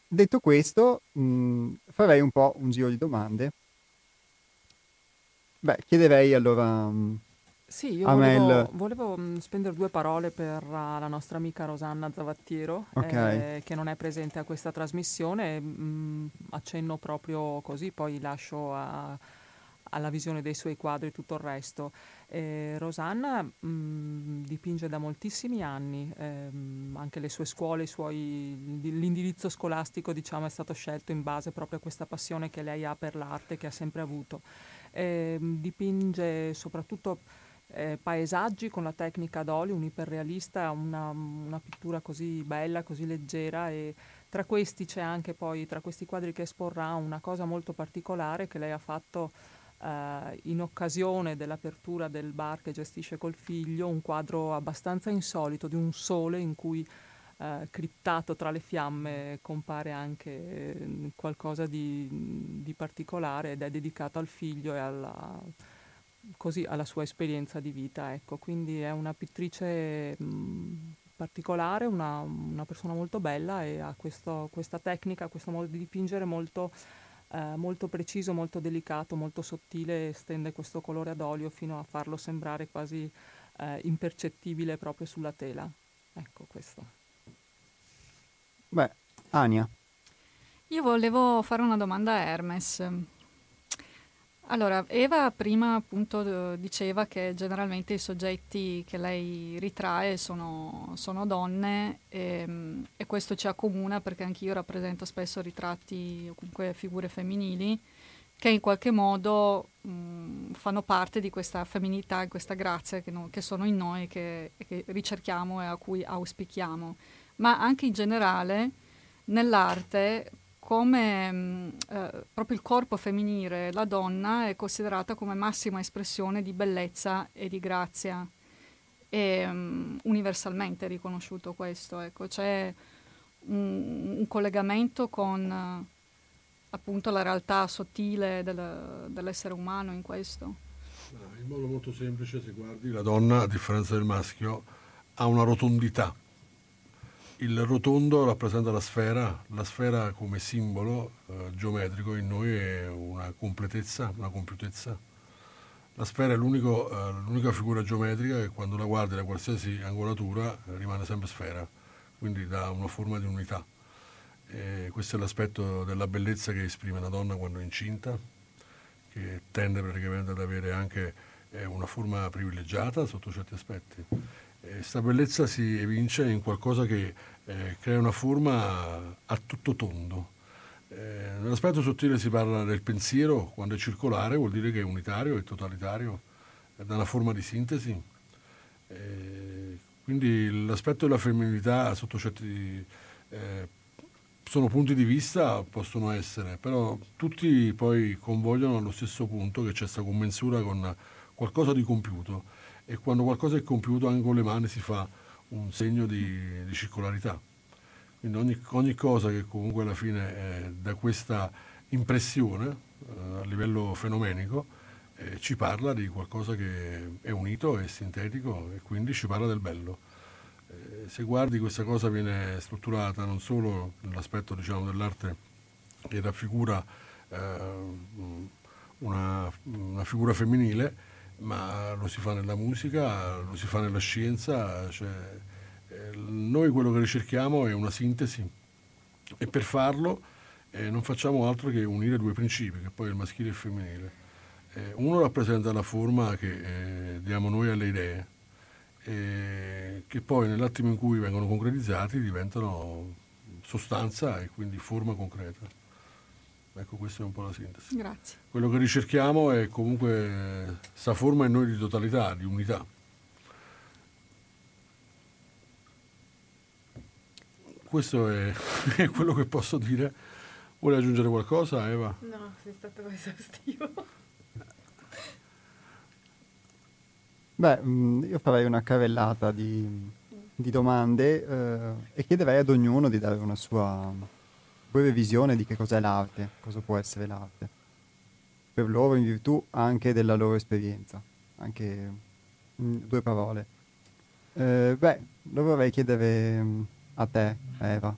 detto questo, mh, farei un po' un giro di domande. Beh, chiederei allora sì, io volevo, volevo mm, spendere due parole per uh, la nostra amica Rosanna Zavattiero, okay. eh, che non è presente a questa trasmissione. Mh, mm, accenno proprio così, poi lascio a, alla visione dei suoi quadri tutto il resto. Eh, Rosanna mh, mm, dipinge da moltissimi anni, ehm, anche le sue scuole, suoi, l'indirizzo scolastico diciamo, è stato scelto in base proprio a questa passione che lei ha per l'arte, che ha sempre avuto. Eh, dipinge soprattutto eh, paesaggi con la tecnica ad olio, un iperrealista, una, una, pittura così bella, così leggera e tra questi c'è anche poi, tra questi quadri che esporrà, una cosa molto particolare che lei ha fatto eh, in occasione dell'apertura del bar che gestisce col figlio, un quadro abbastanza insolito di un sole in cui eh, criptato tra le fiamme compare anche eh, qualcosa di, di particolare ed è dedicato al figlio e alla così alla sua esperienza di vita. Ecco. Quindi è una pittrice mh, particolare, una, una, persona molto bella e ha questo, questa tecnica, questo modo di dipingere molto, eh, molto preciso, molto delicato, molto sottile e stende questo colore ad olio fino a farlo sembrare quasi eh, impercettibile proprio sulla tela. Ecco questo. Beh, Ania. Io volevo fare una domanda a Hermes. Allora, Eva prima appunto diceva che generalmente i soggetti che lei ritrae sono, sono donne e, ehm, e, questo ci accomuna perché anch'io rappresento spesso ritratti o comunque figure femminili che in qualche modo mh, fanno parte di questa femminilità e questa grazia che, no, che sono in noi, che, che ricerchiamo e a cui auspichiamo. Ma anche in generale nell'arte come mh, mm, eh, proprio il corpo femminile, la donna, è considerata come massima espressione di bellezza e di grazia. E um, universalmente riconosciuto questo. Ecco. C'è un, un collegamento con uh, appunto la realtà sottile del, dell'essere umano in questo. In modo molto semplice, se guardi, la donna, a differenza del maschio, ha una rotondità il rotondo rappresenta la sfera, la sfera come simbolo eh, geometrico in noi è una completezza, una compiutezza. La sfera è eh, l'unica figura geometrica che quando la guardi da qualsiasi angolatura eh, rimane sempre sfera, quindi dà una forma di unità. E questo è l'aspetto della bellezza che esprime la donna quando è incinta, che tende praticamente ad avere anche eh, una forma privilegiata sotto certi aspetti. Questa bellezza si evince in qualcosa che eh, crea una forma a tutto tondo. Eh, nell'aspetto sottile si parla del pensiero, quando è circolare vuol dire che è unitario, è totalitario, è da una forma di sintesi. Eh, quindi l'aspetto della femminilità sotto certi eh, sono punti di vista, possono essere, però tutti poi convogliano allo stesso punto che c'è questa commensura con qualcosa di compiuto e quando qualcosa è compiuto anche con le mani si fa un segno di, di circolarità. Quindi ogni, ogni, cosa che comunque alla fine eh, da questa impressione eh, a livello fenomenico eh, ci parla di qualcosa che è unito, è sintetico e quindi ci parla del bello. Eh, se guardi questa cosa viene strutturata non solo nell'aspetto diciamo, dell'arte che raffigura eh, una, una figura femminile, ma lo si fa nella musica, lo si fa nella scienza, cioè, eh, noi quello che ricerchiamo è una sintesi e per farlo eh, non facciamo altro che unire due principi, che poi è il maschile e il femminile. Eh, uno rappresenta la forma che eh, diamo noi alle idee, che poi nell'attimo in cui vengono concretizzati diventano sostanza e quindi forma concreta. Ecco, questa è un po' la sintesi. Grazie. Quello che ricerchiamo è comunque questa forma in noi di totalità, di unità. Questo è, <laughs> è quello che posso dire. Vuole aggiungere qualcosa, Eva? No, sei stato esaustivo. Beh, mm, io farei una carrellata di, di domande eh, e chiederei ad ognuno di dare una sua breve visione di che cos'è l'arte, cosa può essere l'arte, per loro in virtù anche della loro esperienza, anche in due parole. Eh, beh, lo vorrei chiedere mm, a te, Eva.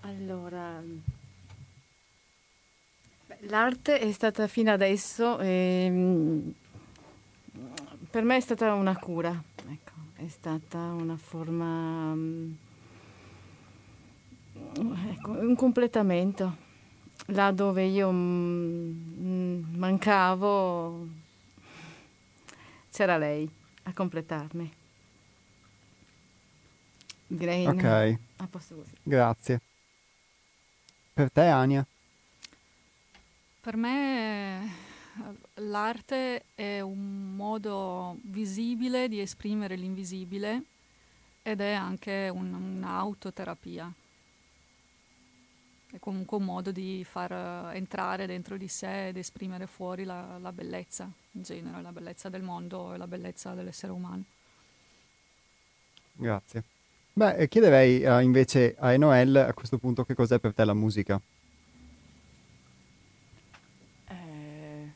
Allora, l'arte è stata fino adesso, ehm, per me è stata una cura, ecco, è stata una forma... Um, ecco, un completamento. Là dove io mm, mancavo c'era lei a completarmi. Direi ok. A posto così. Grazie. Per te, Ania? Per me l'arte è un modo visibile di esprimere l'invisibile ed è anche un, un'autoterapia è comunque un modo di far eh, entrare dentro di sé ed esprimere fuori la, la bellezza in genere, la bellezza del mondo e la bellezza dell'essere umano. Grazie. Beh, chiederei uh, invece a Enoel a questo punto che cos'è per te la musica. Eh,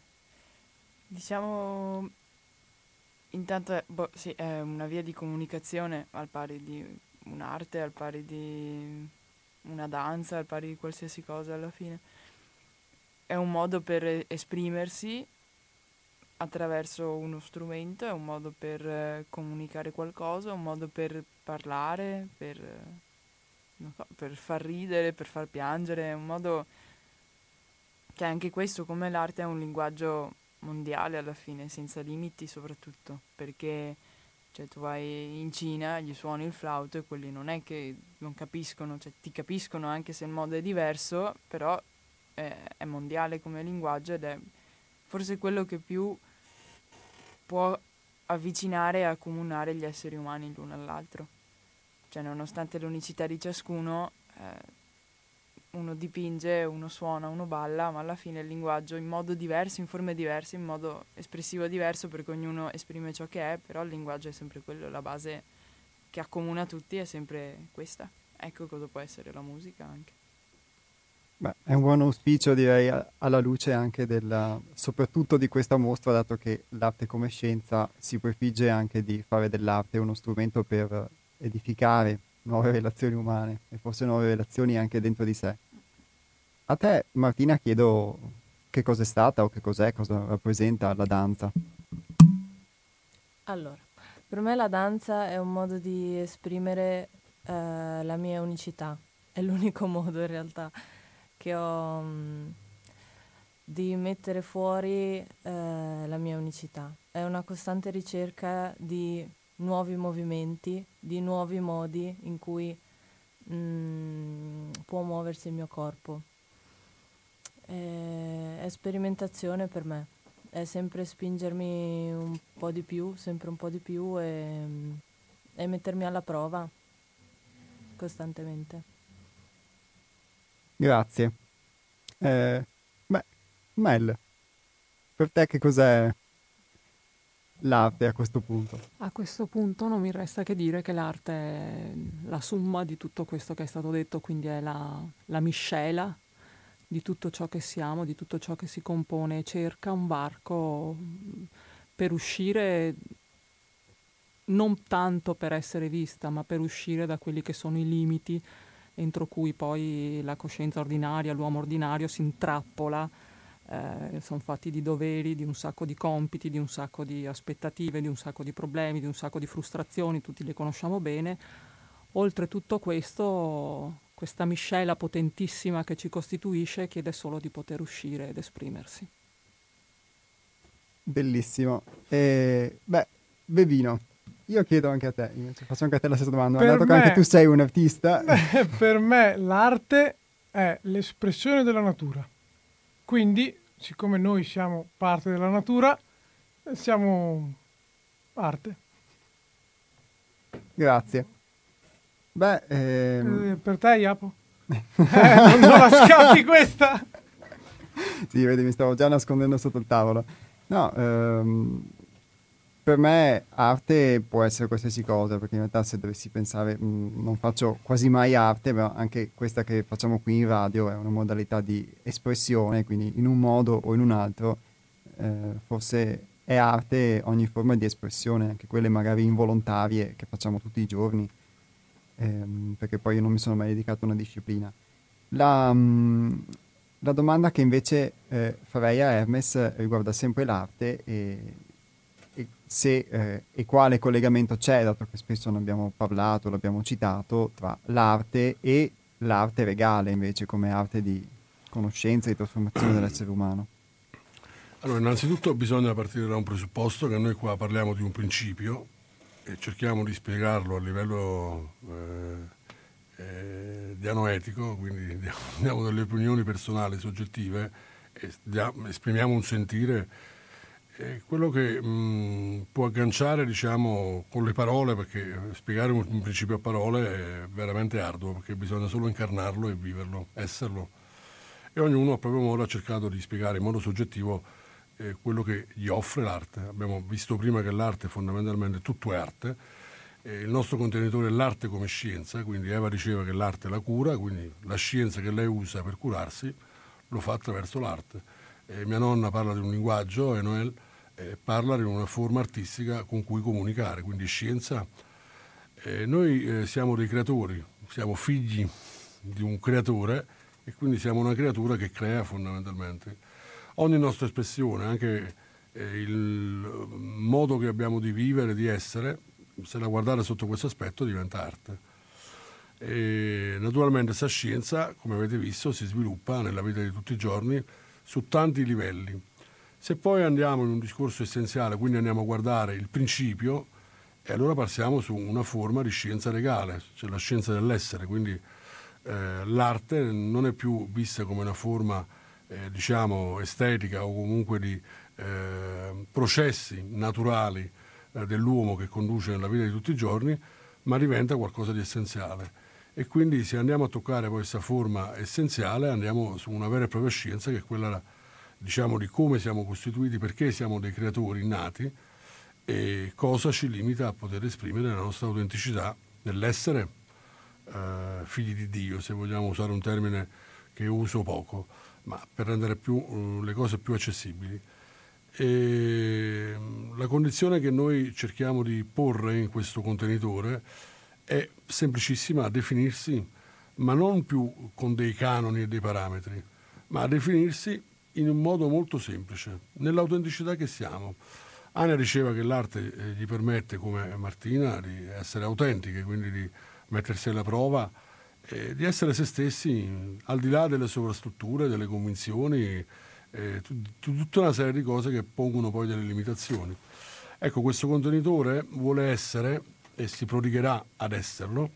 diciamo, intanto è, boh, sì, è una via di comunicazione al pari di un'arte, al pari di una danza, al pari di qualsiasi cosa alla fine. È un modo per esprimersi attraverso uno strumento, è un modo per eh, comunicare qualcosa, è un modo per parlare, per, so, per far ridere, per far piangere, è un modo che anche questo, come l'arte, è un linguaggio mondiale alla fine, senza limiti soprattutto, perché cioè tu vai in Cina, gli suoni il flauto e quelli non è che non capiscono, cioè ti capiscono anche se il modo è diverso, però è, è mondiale come linguaggio ed è forse quello che più può avvicinare e accomunare gli esseri umani l'uno all'altro. Cioè nonostante l'unicità di ciascuno, eh, uno dipinge, uno suona, uno balla, ma alla fine il linguaggio in modo diverso, in forme diverse, in modo espressivo diverso, perché ognuno esprime ciò che è, però il linguaggio è sempre quello, la base che accomuna tutti è sempre questa. Ecco cosa può essere la musica anche. Beh, è un buon auspicio direi alla luce anche della, soprattutto di questa mostra, dato che l'arte come scienza si prefigge anche di fare dell'arte uno strumento per edificare nuove relazioni umane e forse nuove relazioni anche dentro di sé. A te Martina chiedo che cosa è stata o che cos'è, cosa rappresenta la danza. Allora, per me la danza è un modo di esprimere eh, la mia unicità, è l'unico <laughs> modo in realtà che ho mh, mm, di mettere fuori eh, la mia unicità. È una costante ricerca di nuovi movimenti, di nuovi modi in cui mh, mm, può muoversi il mio corpo. È, è sperimentazione per me è sempre spingermi un po' di più, sempre un po' di più e, e mettermi alla prova costantemente. Grazie. Eh, beh, Mel, per te che cos'è l'arte a questo punto? A questo punto non mi resta che dire che l'arte è la somma di tutto questo che è stato detto, quindi è la, la miscela di tutto ciò che siamo, di tutto ciò che si compone, cerca un varco per uscire non tanto per essere vista, ma per uscire da quelli che sono i limiti entro cui poi la coscienza ordinaria, l'uomo ordinario si intrappola, eh, sono fatti di doveri, di un sacco di compiti, di un sacco di aspettative, di un sacco di problemi, di un sacco di frustrazioni, tutti le conosciamo bene. Oltre tutto questo questa miscela potentissima che ci costituisce chiede solo di poter uscire ed esprimersi. Bellissimo. E, beh, Bevino, io chiedo anche a te, faccio anche a te la stessa domanda, per dato me, che anche tu sei un artista. <laughs> Beh, per me l'arte è l'espressione della natura. Quindi, siccome noi siamo parte della natura, siamo arte. Grazie. Beh, ehm... eh, per te, Iapo? <laughs> eh, non, non la scappi questa? <laughs> sì, vedi, mi stavo già nascondendo sotto il tavolo. No, ehm, per me arte può essere qualsiasi cosa, perché in realtà se dovessi pensare, mh, mm, non faccio quasi mai arte, però anche questa che facciamo qui in radio è una modalità di espressione, quindi in un modo o in un altro, eh, forse è arte ogni forma di espressione, anche quelle magari involontarie che facciamo tutti i giorni ehm, perché poi io non mi sono mai dedicato a una disciplina. La, mm, la domanda che invece eh, farei a Hermes riguarda sempre l'arte e, e, se, eh, e quale collegamento c'è, dato che spesso ne abbiamo parlato, l'abbiamo citato, tra l'arte e l'arte regale invece come arte di conoscenza e di trasformazione dell'essere umano. Allora, innanzitutto bisogna partire da un presupposto che noi qua parliamo di un principio e cerchiamo di spiegarlo a livello eh, eh, dianoetico, quindi <laughs> diamo delle opinioni personali, soggettive, e diamo, esprimiamo un sentire, eh, quello che mh, può agganciare diciamo, con le parole, perché spiegare un, un principio a parole è veramente arduo, perché bisogna solo incarnarlo e viverlo, esserlo. E ognuno a proprio modo ha cercato di spiegare in modo soggettivo eh, quello che gli offre l'arte. Abbiamo visto prima che l'arte fondamentalmente tutto è arte. Eh, il nostro contenitore è l'arte come scienza, quindi Eva diceva che l'arte la cura, quindi la scienza che lei usa per curarsi lo fa attraverso l'arte. Eh, mia nonna parla di un linguaggio e Noel eh, parla di una forma artistica con cui comunicare, quindi scienza. Noi eh, siamo dei creatori, siamo figli di un creatore e quindi siamo una creatura che crea fondamentalmente ogni nostra espressione, anche eh, il modo che abbiamo di vivere, di essere, se la guardate sotto questo aspetto diventa arte. E naturalmente questa scienza, come avete visto, si sviluppa nella vita di tutti i giorni su tanti livelli. Se poi andiamo in un discorso essenziale, quindi andiamo a guardare il principio, e allora passiamo su una forma di scienza regale, cioè la scienza dell'essere, quindi eh, l'arte non è più vista come una forma eh, diciamo, estetica o comunque di eh, processi naturali eh, dell'uomo che conduce nella vita di tutti i giorni, ma diventa qualcosa di essenziale. E quindi se andiamo a toccare questa forma essenziale andiamo su una vera e propria scienza che è quella diciamo, di come siamo costituiti, perché siamo dei creatori nati e cosa ci limita a poter esprimere la nostra autenticità nell'essere eh, figli di Dio, se vogliamo usare un termine che uso poco, ma per rendere più, uh, le cose più accessibili. E mm, la condizione che noi cerchiamo di porre in questo contenitore è semplicissima a definirsi, ma non più con dei canoni e dei parametri, ma a definirsi in un modo molto semplice, nell'autenticità che siamo. Ania diceva che l'arte eh, gli permette, come Martina, di essere autentiche, quindi di mettersi alla prova, e di essere se stessi al di là delle sovrastrutture, delle convinzioni, eh, tutta una serie di cose che pongono poi delle limitazioni. Ecco, questo contenitore vuole essere, e si prodigherà ad esserlo,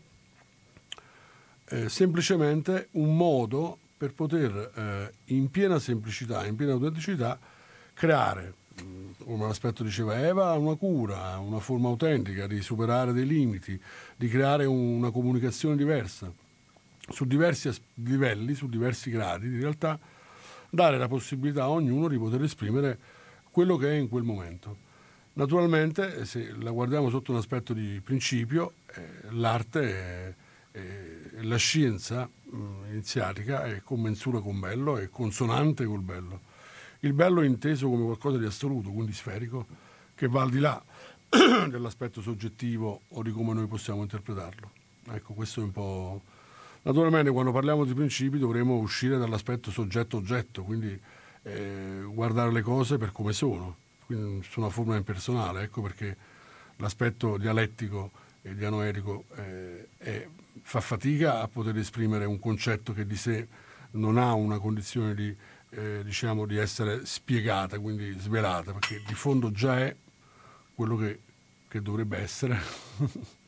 eh, semplicemente un modo per poter eh, in piena semplicità, in piena autenticità, creare, mm, come l'aspetto diceva Eva, una cura, una forma autentica di superare dei limiti, di creare una comunicazione diversa, su diversi livelli, su diversi gradi, in realtà dare la possibilità a ognuno di poter esprimere quello che è in quel momento. Naturalmente, se la guardiamo sotto un aspetto di principio, eh, l'arte è, è, la scienza mh, iniziatica è commensura con bello, è consonante col bello. Il bello è inteso come qualcosa di assoluto, quindi sferico, che va al di là <clears throat> dell'aspetto soggettivo o di come noi possiamo interpretarlo. Ecco, questo è un po'... Naturalmente quando parliamo di principi dovremo uscire dall'aspetto soggetto-oggetto, quindi eh, guardare le cose per come sono, quindi su una forma impersonale, ecco perché l'aspetto dialettico e dianoetico eh, è fa fatica a poter esprimere un concetto che di sé non ha una condizione di, eh, diciamo, di essere spiegata, quindi svelata, perché di fondo già è quello che, che dovrebbe essere. <laughs>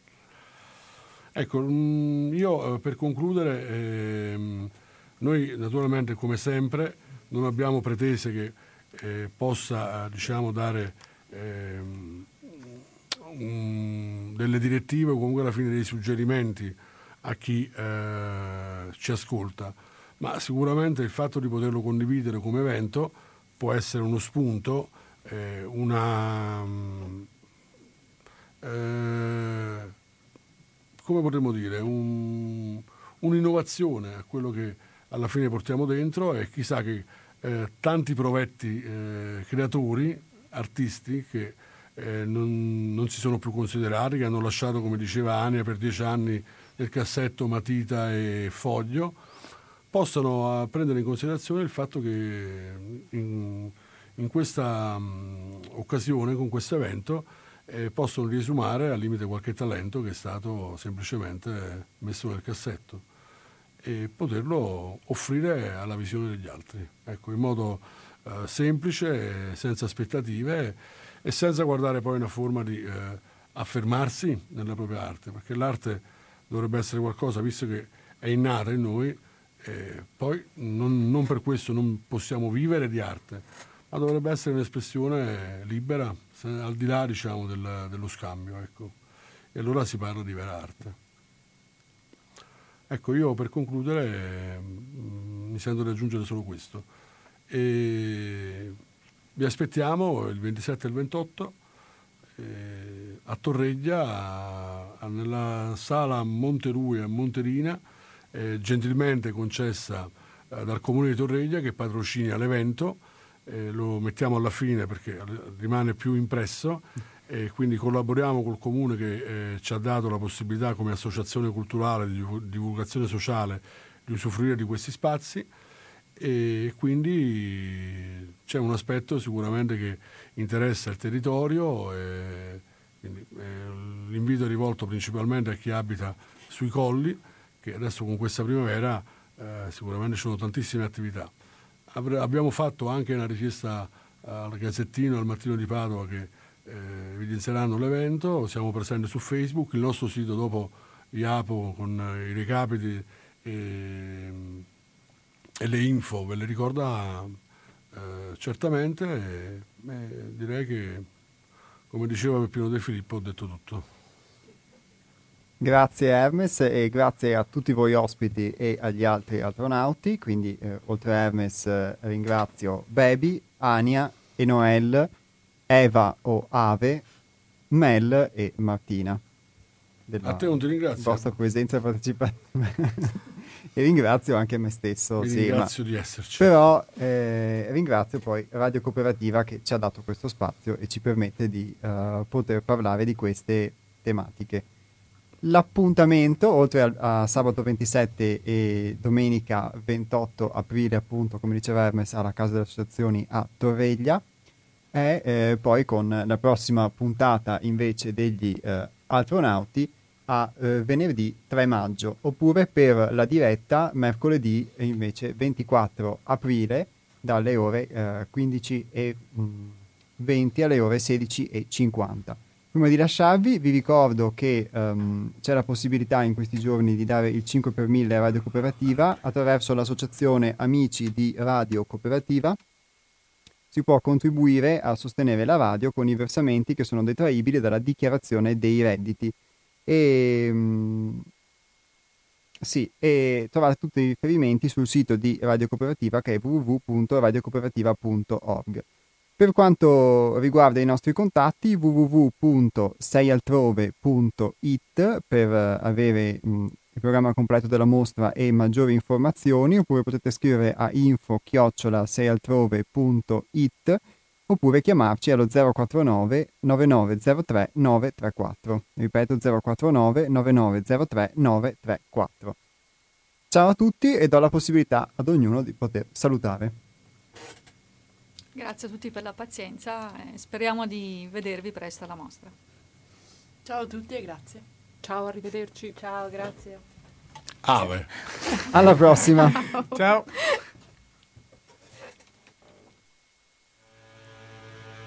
ecco, mm, io eh, per concludere, eh, noi naturalmente come sempre non abbiamo pretese che eh, possa diciamo, dare ehm, un, delle direttive o comunque alla fine dei suggerimenti a chi eh, ci ascolta, ma sicuramente il fatto di poterlo condividere come evento può essere uno spunto, eh, una... Come potremmo dire, un, un'innovazione a quello che alla fine portiamo dentro e chissà che eh, tanti provetti eh, creatori, artisti che eh, non, non, si sono più considerati, che hanno lasciato, come diceva Ania, per dieci anni nel cassetto matita e foglio, possano eh, prendere in considerazione il fatto che in, in questa um, occasione, con questo evento, eh, possono riesumare al limite qualche talento che è stato semplicemente messo nel cassetto e poterlo offrire alla visione degli altri, ecco, in modo eh, semplice, senza aspettative e senza guardare poi una forma di eh, affermarsi nella propria arte, perché l'arte dovrebbe essere qualcosa, visto che è innata in noi, eh, poi non, non, per questo non possiamo vivere di arte, ma dovrebbe essere un'espressione libera, al di là diciamo, del, dello scambio. Ecco. E allora si parla di vera arte. Ecco, io per concludere mm, mi sento di aggiungere solo questo. E vi aspettiamo il 27 e il 28 eh, a Torreggia, a, nella sala Monterui a Monterina, eh, gentilmente concessa eh, dal Comune di Torreggia che patrocina l'evento. Eh, lo mettiamo alla fine perché rimane più impresso e quindi collaboriamo col Comune che eh, ci ha dato la possibilità come associazione culturale di divulgazione sociale di usufruire di questi spazi e quindi c'è un aspetto sicuramente che interessa il territorio e quindi, eh, l'invito è rivolto principalmente a chi abita sui colli che adesso con questa primavera eh, sicuramente ci sono tantissime attività. Abbiamo fatto anche una richiesta al Gazzettino, al Mattino di Padova che eh, evidenzieranno l'evento, siamo presenti su Facebook, il nostro sito dopo IAPO con i recapiti e, e le info ve le ricorda eh, certamente. E, e direi che come diceva Peppino De Filippo ho detto tutto. Grazie Hermes e grazie a tutti voi ospiti e agli altri astronauti, quindi eh, oltre a Hermes eh, ringrazio Baby, Ania, Enoel, Eva o Ave, Mel e Martina. a te non ti ringrazio. vostra presenza e partecipazione. <laughs> e ringrazio anche me stesso. Vi sì, ringrazio ma- di esserci. Però eh, ringrazio poi Radio Cooperativa che ci ha dato questo spazio e ci permette di eh, poter parlare di queste tematiche. L'appuntamento, oltre a, a sabato 27 e domenica 28 aprile, appunto, come diceva Hermes, alla Casa delle Associazioni a Torreglia, è eh, poi con la prossima puntata invece degli eh, astronauti a eh, venerdì 3 maggio, oppure per la diretta mercoledì invece 24 aprile dalle ore eh, 15 e mh, 20 alle ore 16 e 50. Prima di lasciarvi vi ricordo che ehm, c'è la possibilità in questi giorni di dare il 5 per 1000 a Radio Cooperativa attraverso l'associazione Amici di Radio Cooperativa. Si può contribuire a sostenere la radio con i versamenti che sono detraibili dalla dichiarazione dei redditi. E, mm, sì, e trovate tutti i riferimenti sul sito di Radio Cooperativa che è www.radiocooperativa.org. Per quanto riguarda i nostri contatti, www.seialtrove.it per eh, avere mh, il programma completo della mostra e maggiori informazioni, oppure potete scrivere a info-seialtrove.it oppure chiamarci allo 049 9903 934. Ripeto 049 9903 934. Ciao a tutti e do la possibilità ad ognuno di poter salutare. Grazie a tutti per la pazienza e speriamo di vedervi presto alla mostra. Ciao a tutti e grazie. Ciao, arrivederci. Ciao, grazie. Ave. Alla prossima. <laughs> Ciao.